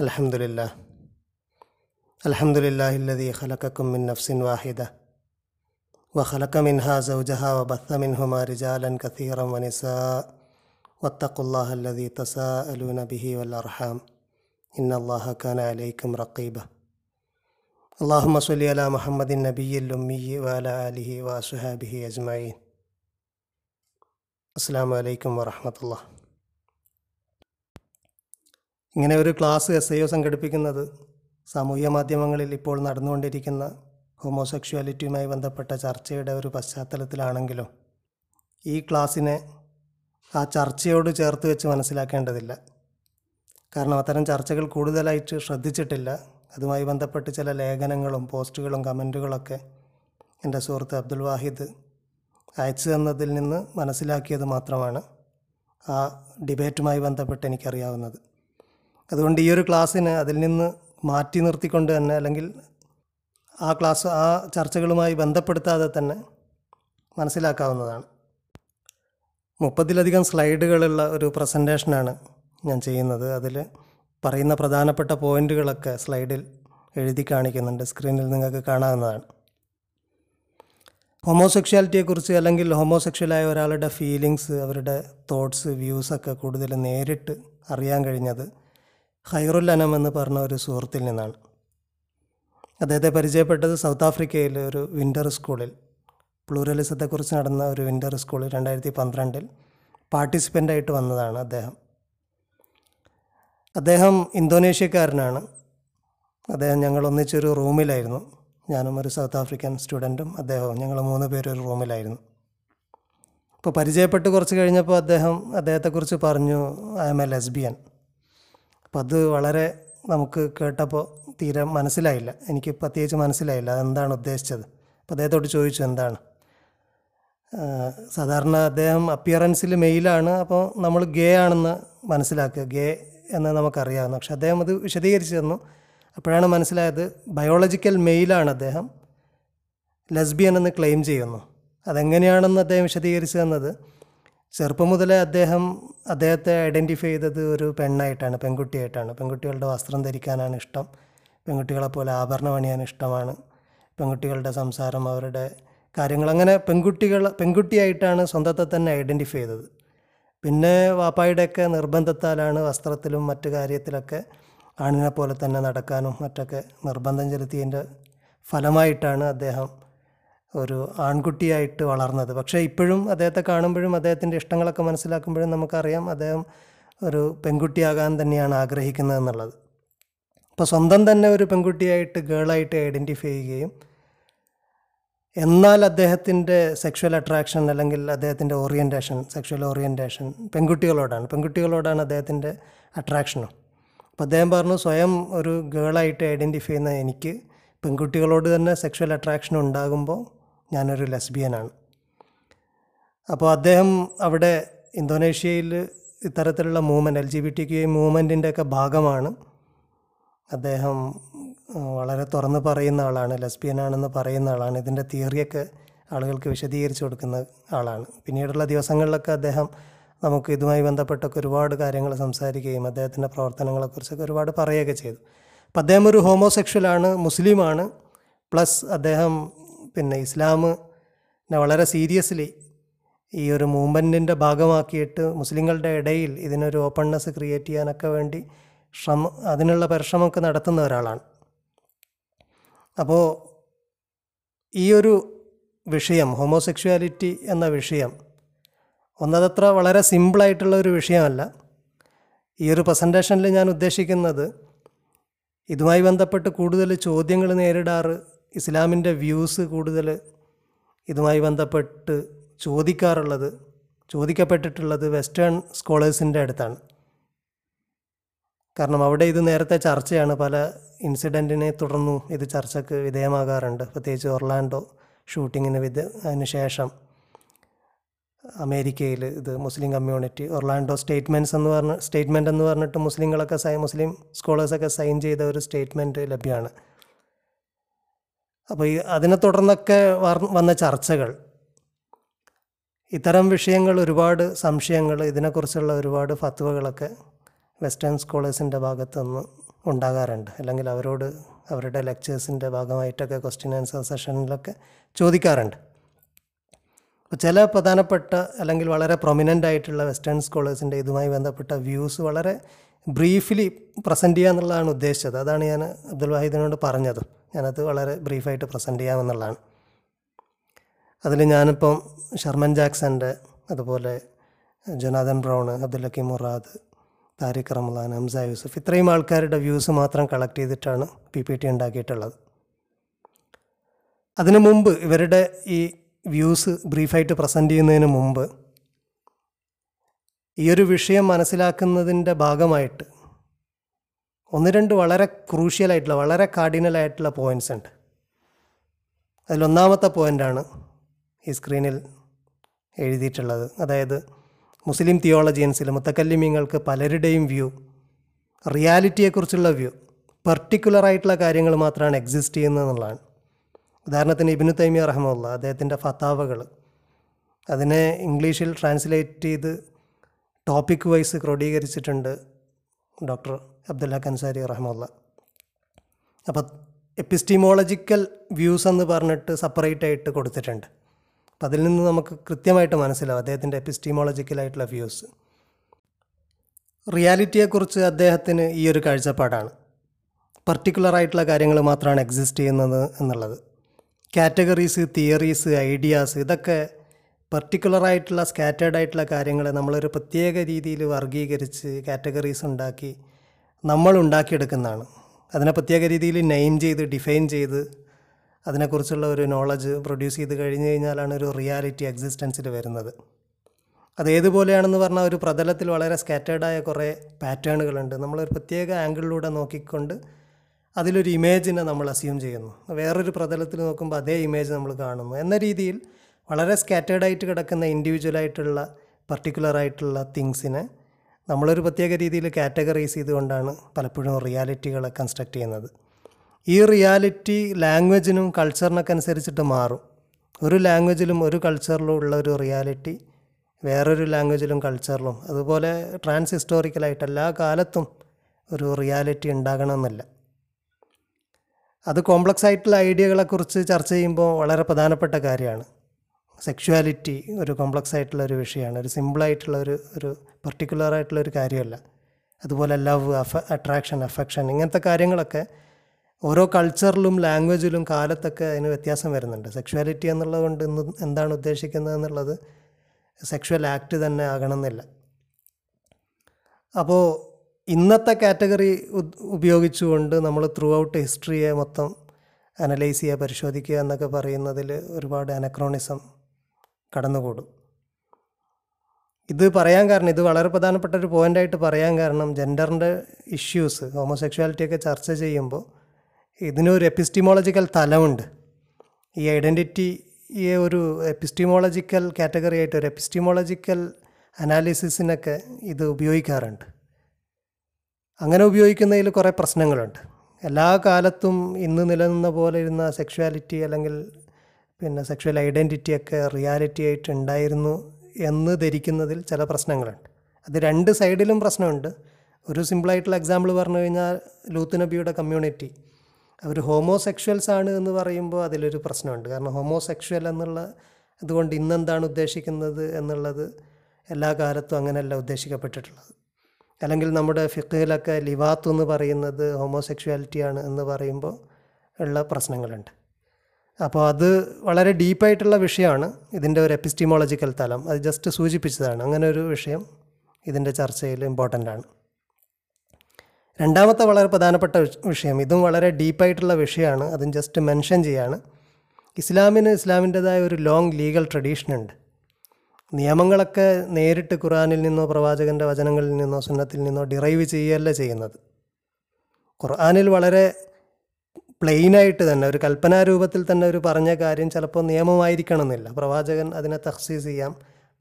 الحمد لله. الحمد لله الذي خلقكم من نفس واحدة وخلق منها زوجها وبث منهما رجالا كثيرا ونساء. واتقوا الله الذي تساءلون به والأرحام. إن الله كان عليكم رقيبا. اللهم صل على محمد النبي الأمي وعلى آله وأصحابه أجمعين. السلام عليكم ورحمة الله. ഇങ്ങനെ ഒരു class S I O സംഘടിപ്പിക്കുന്നത് സാമൂഹ്യ മാധ്യമങ്ങളിൽ ഇപ്പോൾ നടന്നുകൊണ്ടിരിക്കുന്ന ഹോമോസെക്ഷുവാലിറ്റിയുമായി ബന്ധപ്പെട്ട ചർച്ചയുടെ ഒരു പശ്ചാത്തലത്തിലാണെങ്കിലും ഈ ക്ലാസ്സിനെ ആ ചർച്ചയോട് ചേർത്ത് വെച്ച് മനസ്സിലാക്കേണ്ടതില്ല. കാരണം അത്തരം ചർച്ചകൾ കൂടുതലായിട്ട് ശ്രദ്ധിച്ചിട്ടില്ല. അതുമായി ബന്ധപ്പെട്ട് ചില ലേഖനങ്ങളും പോസ്റ്റുകളും കമന്റുകളൊക്കെ എന്റെ സുഹൃത്ത് അബ്ദുൽ വാഹിദ് അയച്ചു തന്നതിൽ നിന്ന് മനസ്സിലാക്കിയത് മാത്രമാണ് ആ ഡിബേറ്റുമായി ബന്ധപ്പെട്ട് എനിക്കറിയാവുന്നത്. അതുകൊണ്ട് ഈ ഒരു ക്ലാസ്സിന് അതിൽ നിന്ന് മാറ്റി നിർത്തിക്കൊണ്ട് തന്നെ അല്ലെങ്കിൽ ആ ക്ലാസ് ആ ചർച്ചകളുമായി ബന്ധപ്പെടുത്താതെ തന്നെ മനസ്സിലാക്കാവുന്നതാണ്. മുപ്പതിലധികം സ്ലൈഡുകളുള്ള ഒരു പ്രസന്റേഷനാണ് ഞാൻ ചെയ്യുന്നത്. അതിൽ പറയുന്ന പ്രധാനപ്പെട്ട പോയിന്റുകളൊക്കെ സ്ലൈഡിൽ എഴുതി കാണിക്കുന്നുണ്ട്. സ്ക്രീനിൽ നിങ്ങൾക്ക് കാണാവുന്നതാണ്. ഹോമോസെക്ഷാലിറ്റിയെക്കുറിച്ച് അല്ലെങ്കിൽ ഹോമോസെക്ഷലായ ഒരാളുടെ ഫീലിങ്സ് അവരുടെ തോട്ട്സ് വ്യൂസൊക്കെ കൂടുതൽ നേരിട്ട് അറിയാൻ കഴിഞ്ഞത് ഖൈറുൽ അനം എന്ന് പറഞ്ഞ ഒരു സുഹൃത്തിൽ നിന്നാണ്. അദ്ദേഹത്തെ പരിചയപ്പെട്ടത് സൗത്ത് ആഫ്രിക്കയിലെ ഒരു വിന്റർ സ്കൂളിൽ പ്ലൂറലിസത്തെക്കുറിച്ച് നടന്ന ഒരു വിന്റർ സ്കൂളിൽ രണ്ടായിരത്തി പന്ത്രണ്ടിൽ പാർട്ടിസിപ്പന്റായിട്ട് വന്നതാണ് അദ്ദേഹം. അദ്ദേഹം ഇന്തോനേഷ്യക്കാരനാണ്. അദ്ദേഹം ഞങ്ങൾ ഒന്നിച്ചൊരു റൂമിലായിരുന്നു. ഞാനും ഒരു സൗത്ത് ആഫ്രിക്കൻ സ്റ്റുഡന്റും അദ്ദേഹവും ഞങ്ങൾ മൂന്ന് പേരും ഒരു റൂമിലായിരുന്നു. അപ്പോൾ പരിചയപ്പെട്ട് കുറച്ച് കഴിഞ്ഞപ്പോൾ അദ്ദേഹം അദ്ദേഹത്തെക്കുറിച്ച് പറഞ്ഞു ഐ എം എ ലെസ്ബിയൻ അപ്പോൾ അത് വളരെ നമുക്ക് കേട്ടപ്പോൾ തീരെ മനസ്സിലായില്ല. എനിക്ക് പ്രത്യേകിച്ച് മനസ്സിലായില്ല അതെന്താണ് ഉദ്ദേശിച്ചത്. അപ്പോൾ അദ്ദേഹത്തോട് ചോദിച്ചു എന്താണ്. സാധാരണ അദ്ദേഹം അപ്പിയറൻസിൽ മെയിലാണ് അപ്പോൾ നമ്മൾ ഗേ ആണെന്ന് മനസ്സിലാക്കുക. ഗേ എന്ന് നമുക്കറിയാവുന്നു പക്ഷെ അദ്ദേഹം അത് വിശദീകരിച്ചു തന്നു. അപ്പോഴാണ് മനസ്സിലായത് ബയോളജിക്കൽ മെയിലാണ് അദ്ദേഹം. ലെസ്ബിയൻ എന്ന് ക്ലെയിം ചെയ്യുന്നു. അതെങ്ങനെയാണെന്ന് അദ്ദേഹം വിശദീകരിച്ചു തന്നത്. ചെറുപ്പം മുതലേ അദ്ദേഹം അദ്ദേഹത്തെ ഐഡന്റിഫൈ ചെയ്തത് ഒരു പെണ്ണായിട്ടാണ് പെൺകുട്ടിയായിട്ടാണ്. പെൺകുട്ടികളുടെ വസ്ത്രം ധരിക്കാനാണ് ഇഷ്ടം. പെൺകുട്ടികളെ പോലെ ആഭരണം അണിയാൻ ഇഷ്ടമാണ്. പെൺകുട്ടികളുടെ സംസാരം അവരുടെ കാര്യങ്ങൾ അങ്ങനെ പെൺകുട്ടികൾ പെൺകുട്ടിയായിട്ടാണ് സ്വന്തത്തെ തന്നെ ഐഡന്റിഫൈ ചെയ്തത്. പിന്നെ വാപ്പായുടെയൊക്കെ നിർബന്ധത്താലാണ് വസ്ത്രത്തിലും മറ്റു കാര്യത്തിലൊക്കെ ആണിനെ പോലെ തന്നെ നടക്കാനും മറ്റൊക്കെ നിർബന്ധം ചെലുത്തിയതിന്റെ ഫലമായിട്ടാണ് അദ്ദേഹം ഒരു ആൺകുട്ടിയായിട്ട് വളർന്നത്. പക്ഷേ ഇപ്പോഴും അദ്ദേഹത്തെ കാണുമ്പോഴും അദ്ദേഹത്തിന്റെ ഇഷ്ടങ്ങളൊക്കെ മനസ്സിലാക്കുമ്പോഴും നമുക്കറിയാം അദ്ദേഹം ഒരു പെൺകുട്ടിയാകാൻ തന്നെയാണ് ആഗ്രഹിക്കുന്നത് എന്നുള്ളത്. അപ്പോൾ സ്വന്തം തന്നെ ഒരു പെൺകുട്ടിയായിട്ട് ഗേളായിട്ട് ഐഡന്റിഫൈ ചെയ്യുകയും എന്നാൽ അദ്ദേഹത്തിന്റെ സെക്ഷൽ അട്രാക്ഷൻ അല്ലെങ്കിൽ അദ്ദേഹത്തിന്റെ ഓറിയന്റേഷൻ സെക്ഷൽ ഓറിയന്റേഷൻ പെൺകുട്ടികളോടാണ്. പെൺകുട്ടികളോടാണ് അദ്ദേഹത്തിന്റെ അട്രാക്ഷനും. അപ്പോൾ അദ്ദേഹം പറഞ്ഞു സ്വയം ഒരു ഗേളായിട്ട് ഐഡന്റിഫൈ ചെയ്യുന്ന എനിക്ക് പെൺകുട്ടികളോട് തന്നെ സെക്ഷൽ അട്രാക്ഷൻ ഉണ്ടാകുമ്പോൾ ഞാനൊരു ലെസ്ബിയനാണ്. അപ്പോൾ അദ്ദേഹം അവിടെ ഇന്തോനേഷ്യയിൽ ഇത്തരത്തിലുള്ള movement L G B T Q മൂവ്മെന്റിന്റെ ഒക്കെ ഭാഗമാണ്. അദ്ദേഹം വളരെ തുറന്ന് പറയുന്ന ആളാണ് ലെസ്ബിയനാണെന്ന് പറയുന്ന ആളാണ്. ഇതിന്റെ തിയറിയൊക്കെ ആളുകൾക്ക് വിശദീകരിച്ചു കൊടുക്കുന്ന ആളാണ്. പിന്നീടുള്ള ദിവസങ്ങളിലൊക്കെ അദ്ദേഹം നമുക്ക് ഇതുമായി ബന്ധപ്പെട്ടൊക്കെ ഒരുപാട് കാര്യങ്ങൾ സംസാരിക്കുകയും അദ്ദേഹത്തിന്റെ പ്രവർത്തനങ്ങളെക്കുറിച്ചൊക്കെ ഒരുപാട് പറയുകയൊക്കെ ചെയ്തു. അപ്പം അദ്ദേഹം ഒരു ഹോമോസെക്ഷലാണ് മുസ്ലിമാണ്. പ്ലസ് അദ്ദേഹം പിന്നെ ഇസ്ലാമിനെ വളരെ സീരിയസ്ലി ഈ ഒരു മൂവ്മെന്റിന്റെ ഭാഗമാക്കിയിട്ട് മുസ്ലിങ്ങളുടെ ഇടയിൽ ഇതിനൊരു ഓപ്പൺനെസ് ക്രിയേറ്റ് ചെയ്യാനൊക്കെ വേണ്ടി ശ്രമ അതിനുള്ള പരിശ്രമമൊക്കെ നടത്തുന്ന ഒരാളാണ്. അപ്പോൾ ഈ ഒരു വിഷയം ഹോമോസെക്ഷുവാലിറ്റി എന്ന വിഷയം ഒന്നതത്ര വളരെ സിമ്പിളായിട്ടുള്ള ഒരു വിഷയമല്ല. ഈ ഒരു പ്രസന്റേഷനിൽ ഞാൻ ഉദ്ദേശിക്കുന്നത് ഇതുമായി ബന്ധപ്പെട്ട് കൂടുതൽ ചോദ്യങ്ങൾ നേരിടാറ് ഇസ്ലാമിന്റെ വ്യൂസ് കൂടുതൽ ഇതുമായി ബന്ധപ്പെട്ട് ചോദിക്കാറുള്ളത് ചോദിക്കപ്പെട്ടിട്ടുള്ളത് വെസ്റ്റേൺ സ്കോളേഴ്സിന്റെ അടുത്താണ്. കാരണം അവിടെ ഇത് നേരത്തെ ചർച്ചയാണ് പല ഇൻസിഡന്റിനെ തുടർന്നും ഇത് ചർച്ചയ്ക്ക് വിധേയമാകാറുണ്ട്. പ്രത്യേകിച്ച് ഒർലാൻഡോ ഷൂട്ടിങ്ങിന് വിധ അതിന് ശേഷം അമേരിക്കയിൽ ഇത് മുസ്ലിം കമ്മ്യൂണിറ്റി ഒർലാൻഡോ സ്റ്റേറ്റ്മെന്റ്സ് എന്ന് പറഞ്ഞ സ്റ്റേറ്റ്മെന്റ് എന്ന് പറഞ്ഞിട്ട് മുസ്ലിങ്ങളൊക്കെ സൈ മുസ്ലിം സ്കോളേഴ്സൊക്കെ സൈൻ ചെയ്ത ഒരു സ്റ്റേറ്റ്മെന്റ് ലഭ്യമാണ്. അപ്പോൾ ഈ അതിനെ തുടർന്നൊക്കെ വന്ന ചർച്ചകൾ. ഇത്തരം വിഷയങ്ങൾ ഒരുപാട് സംശയങ്ങൾ ഇതിനെക്കുറിച്ചുള്ള ഒരുപാട് ഫത്വകളൊക്കെ വെസ്റ്റേൺ സ്കോളേഴ്സിന്റെ ഭാഗത്തുനിന്ന് ഉണ്ടാകാറുണ്ട്. അല്ലെങ്കിൽ അവരോട് അവരുടെ ലെക്ചേഴ്സിന്റെ ഭാഗമായിട്ടൊക്കെ ക്വസ്റ്റ്യൻ ആൻസർ സെഷനിലൊക്കെ ചോദിക്കാറുണ്ട്. ചില പ്രധാനപ്പെട്ട അല്ലെങ്കിൽ വളരെ പ്രൊമിനന്റ് ആയിട്ടുള്ള വെസ്റ്റേൺ സ്കോളേഴ്സിന്റെ ഇതുമായി ബന്ധപ്പെട്ട വ്യൂസ് വളരെ ബ്രീഫ്ലി പ്രസന്റ് ചെയ്യുക എന്നുള്ളതാണ് ഉദ്ദേശിച്ചത്. അതാണ് ഞാൻ അബ്ദുൽ വാഹിദിനോട് പറഞ്ഞത്. ഞാനത് വളരെ ബ്രീഫായിട്ട് പ്രസന്റ് ചെയ്യാമെന്നുള്ളതാണ് അതിൽ ഞാനിപ്പം ഷർമൻ ജാക്സന്റെ അതുപോലെ Jonathan Brown Abdul Murad Tariq Ramadan Hamza Yusuf ഇത്രയും ആൾക്കാരുടെ വ്യൂസ് മാത്രം കളക്ട് ചെയ്തിട്ടാണ് പി പി ടി ഉണ്ടാക്കിയിട്ടുള്ളത്. അതിനു മുമ്പ് ഇവരുടെ ഈ വ്യൂസ് ബ്രീഫായിട്ട് പ്രസന്റ് ചെയ്യുന്നതിന് മുമ്പ് ഈ ഒരു വിഷയം മനസ്സിലാക്കുന്നതിന്റെ ഭാഗമായിട്ട് ഒന്ന് രണ്ട് വളരെ ക്രൂഷ്യലായിട്ടുള്ള വളരെ കാർഡിനലായിട്ടുള്ള പോയിൻസ് ഉണ്ട്. അതിലൊന്നാമത്തെ പോയിന്റാണ് ഈ സ്ക്രീനിൽ എഴുതിയിട്ടുള്ളത്. അതായത് മുസ്ലിം തിയോളജിയൻസിൽ മുത്തക്കല്ലിമീങ്ങൾക്ക് പലരുടെയും വ്യൂ റിയാലിറ്റിയെക്കുറിച്ചുള്ള വ്യൂ പെർട്ടിക്കുലറായിട്ടുള്ള കാര്യങ്ങൾ മാത്രമാണ് എക്സിസ്റ്റ് ചെയ്യുന്നത് എന്നുള്ളതാണ് ഉദാഹരണത്തിന് ഇബിനു തൈമിയ അറഹമുള്ള അദ്ദേഹത്തിന്റെ ഫത്താവകൾ അതിനെ ഇംഗ്ലീഷിൽ ട്രാൻസ്ലേറ്റ് ചെയ്ത് ടോപ്പിക് വൈസ് ക്രോഡീകരിച്ചിട്ടുണ്ട് ഡോക്ടർ അബ്ദുല്ല കൻസാരി റഹ്മുള്ള അപ്പോൾ എപ്പിസ്റ്റീമോളജിക്കൽ വ്യൂസ് എന്ന് പറഞ്ഞിട്ട് സെപ്പറേറ്റ് ആയിട്ട് കൊടുത്തിട്ടുണ്ട്. അപ്പം അതിൽ നിന്ന് നമുക്ക് കൃത്യമായിട്ട് മനസ്സിലാവും അദ്ദേഹത്തിന്റെ എപ്പിസ്റ്റീമോളജിക്കലായിട്ടുള്ള വ്യൂസ് റിയാലിറ്റിയെക്കുറിച്ച് അദ്ദേഹത്തിന് ഈ ഒരു കാഴ്ചപ്പാടാണ്. പർട്ടിക്കുലർ ആയിട്ടുള്ള കാര്യങ്ങൾ മാത്രമാണ് എക്സിസ്റ്റ് ചെയ്യുന്നത് എന്നുള്ളത്. കാറ്റഗറീസ് തിയറീസ് ഐഡിയാസ് ഇതൊക്കെ പർട്ടിക്കുലർ ആയിട്ടുള്ള സ്കാറ്റേഡ് ആയിട്ടുള്ള കാര്യങ്ങളെ നമ്മളൊരു പ്രത്യേക രീതിയിൽ വർഗീകരിച്ച് കാറ്റഗറീസ് ഉണ്ടാക്കി നമ്മൾ ഉണ്ടാക്കിയെടുക്കുന്നതാണ്. അതിനെ പ്രത്യേക രീതിയിൽ നെയിം ചെയ്ത് ഡിഫൈൻ ചെയ്ത് അതിനെക്കുറിച്ചുള്ള ഒരു നോളജ് പ്രൊഡ്യൂസ് ചെയ്ത് കഴിഞ്ഞ് കഴിഞ്ഞാലാണ് ഒരു റിയാലിറ്റി എക്സിസ്റ്റൻസിൽ വരുന്നത്. അത് ഏതുപോലെയാണെന്ന് പറഞ്ഞാൽ ഒരു പ്രതലത്തിൽ വളരെ സ്കാറ്റേഡായ കുറേ പാറ്റേണുകളുണ്ട് നമ്മളൊരു പ്രത്യേക ആംഗിളിലൂടെ നോക്കിക്കൊണ്ട് അതിലൊരു ഇമേജിനെ നമ്മൾ അസ്യൂം ചെയ്യുന്നു. വേറൊരു പ്രതലത്തിൽ നോക്കുമ്പോൾ അതേ ഇമേജ് നമ്മൾ കാണുന്നു. എന്ന രീതിയിൽ വളരെ സ്കാറ്റേഡായിട്ട് കിടക്കുന്ന ഇൻഡിവിജ്വലായിട്ടുള്ള പർട്ടിക്കുലർ ആയിട്ടുള്ള തിങ്സിനെ നമ്മളൊരു പ്രത്യേക രീതിയിൽ കാറ്റഗറൈസ് ചെയ്തുകൊണ്ടാണ് പലപ്പോഴും റിയാലിറ്റികളെ കൺസ്ട്രക്ട് ചെയ്യുന്നത്. ഈ റിയാലിറ്റി ലാംഗ്വേജിനും കൾച്ചറിനൊക്കെ അനുസരിച്ചിട്ട് മാറും. ഒരു ലാംഗ്വേജിലും ഒരു കൾച്ചറിലും ഉള്ള ഒരു റിയാലിറ്റി വേറൊരു ലാംഗ്വേജിലും കൾച്ചറിലും അതുപോലെ ട്രാൻസ് ഹിസ്റ്റോറിക്കലായിട്ട് എല്ലാ കാലത്തും ഒരു റിയാലിറ്റി ഉണ്ടാകണമെന്നില്ല. അത് കോംപ്ലക്സ് ആയിട്ടുള്ള ഐഡിയകളെക്കുറിച്ച് ചർച്ച ചെയ്യുമ്പോൾ വളരെ പ്രധാനപ്പെട്ട കാര്യമാണ്. സെക്ഷുവാലിറ്റി ഒരു കോംപ്ലക്സ് ആയിട്ടുള്ള ഒരു വിഷയമാണ്. ഒരു സിമ്പിളായിട്ടുള്ള ഒരു ഒരു പർട്ടിക്കുലർ ആയിട്ടുള്ള ഒരു കാര്യമല്ല. അതുപോലെ ലവ് അഫ അട്രാക്ഷൻ അഫെക്ഷൻ ഇങ്ങനത്തെ കാര്യങ്ങളൊക്കെ ഓരോ കൾച്ചറിലും ലാംഗ്വേജിലും കാലത്തൊക്കെ അതിന് വ്യത്യാസം വരുന്നുണ്ട്. സെക്ഷുവാലിറ്റി എന്നുള്ളത് കൊണ്ട് ഇന്ന് എന്താണ് ഉദ്ദേശിക്കുന്നത് എന്നുള്ളത് സെക്ഷുവൽ ആക്ട് തന്നെ ആകണമെന്നില്ല. അപ്പോൾ ഇന്നത്തെ കാറ്റഗറി ഉപയോഗിച്ചുകൊണ്ട് നമ്മൾ ത്രൂ ഔട്ട് ഹിസ്റ്ററിയെ മൊത്തം അനലൈസ് ചെയ്യുക പരിശോധിക്കുക എന്നൊക്കെ പറയുന്നതിൽ ഒരുപാട് അനക്രോണിസം കടന്നുകൂടും ഇത് പറയാൻ കാരണം ഇത് വളരെ പ്രധാനപ്പെട്ട ഒരു പോയിന്റായിട്ട് പറയാൻ കാരണം ജെൻഡറിന്റെ ഇഷ്യൂസ് ഹോമോസെക്ഷുവാലിറ്റിയൊക്കെ ചർച്ച ചെയ്യുമ്പോൾ ഇതിനൊരു എപ്പിസ്റ്റിമോളജിക്കൽ തലമുണ്ട്. ഈ ഐഡന്റിറ്റിയെ ഒരു എപ്പിസ്റ്റിമോളജിക്കൽ കാറ്റഗറി ആയിട്ട് ഒരു എപ്പിസ്റ്റിമോളജിക്കൽ അനാലിസിസിനൊക്കെ ഇത് ഉപയോഗിക്കാറുണ്ട്. അങ്ങനെ ഉപയോഗിക്കുന്നതിൽ കുറേ പ്രശ്നങ്ങളുണ്ട്. എല്ലാ കാലത്തും ഇന്ന് നിലനിന്ന പോലെ ഇരുന്ന സെക്ഷുവാലിറ്റി അല്ലെങ്കിൽ പിന്നെ സെക്ഷൽ ഐഡന്റിറ്റിയൊക്കെ റിയാലിറ്റി ആയിട്ട് ഉണ്ടായിരുന്നു എന്ന് ധരിക്കുന്നതിൽ ചില പ്രശ്നങ്ങളുണ്ട്. അത് രണ്ട് സൈഡിലും പ്രശ്നമുണ്ട്. ഒരു സിമ്പിളായിട്ടുള്ള എക്സാമ്പിൾ പറഞ്ഞു കഴിഞ്ഞാൽ ലൂത്ത് നബിയുടെ കമ്മ്യൂണിറ്റി അവർ ഹോമോസെക്ഷൽസ് ആണ് എന്ന് പറയുമ്പോൾ അതിലൊരു പ്രശ്നമുണ്ട്. കാരണം ഹോമോസെക്ഷൽ എന്നുള്ള അതുകൊണ്ട് ഇന്നെന്താണ് ഉദ്ദേശിക്കുന്നത് എന്നുള്ളത് എല്ലാ കാലത്തും അങ്ങനെയല്ല ഉദ്ദേശിക്കപ്പെട്ടിട്ടുള്ളത്. അല്ലെങ്കിൽ നമ്മുടെ ഫിഖിലൊക്കെ ലിവാത്ത് എന്ന് പറയുന്നത് ഹോമോസെക്ഷുവാലിറ്റിയാണ് എന്ന് പറയുമ്പോൾ ഉള്ള പ്രശ്നങ്ങളുണ്ട്. അപ്പോൾ അത് വളരെ ഡീപ്പായിട്ടുള്ള വിഷയമാണ് ഇതിന്റെ ഒരു എപ്പിസ്റ്റിമോളജിക്കൽ തലം. അത് ജസ്റ്റ് സൂചിപ്പിച്ചതാണ്. അങ്ങനെ ഒരു വിഷയം ഇതിന്റെ ചർച്ചയിൽ ഇമ്പോർട്ടന്റ് ആണ്. രണ്ടാമത്തെ വളരെ പ്രധാനപ്പെട്ട വിഷയം ഇതും വളരെ ഡീപ്പായിട്ടുള്ള വിഷയമാണ്. അതും ജസ്റ്റ് മെൻഷൻ ചെയ്യാണ്. ഇസ്ലാമിന് ഇസ്ലാമിന്റെതായ ഒരു ലോങ് ലീഗൽ ട്രഡീഷൻ ഉണ്ട്. നിയമങ്ങളൊക്കെ നേരിട്ട് ഖുറാനിൽ നിന്നോ പ്രവാചകന്റെ വചനങ്ങളിൽ നിന്നോ സുന്നത്തിൽ നിന്നോ ഡിറൈവ് ചെയ്യുകയല്ല ചെയ്യുന്നത്. ഖുർആാനിൽ വളരെ പ്ലെയിനായിട്ട് തന്നെ ഒരു കൽപ്പനാരൂപത്തിൽ തന്നെ ഒരു പറഞ്ഞ കാര്യം ചിലപ്പോൾ നിയമമായിരിക്കണമെന്നില്ല. പ്രവാചകൻ അതിനെ തഹ്സീസ് ചെയ്യാം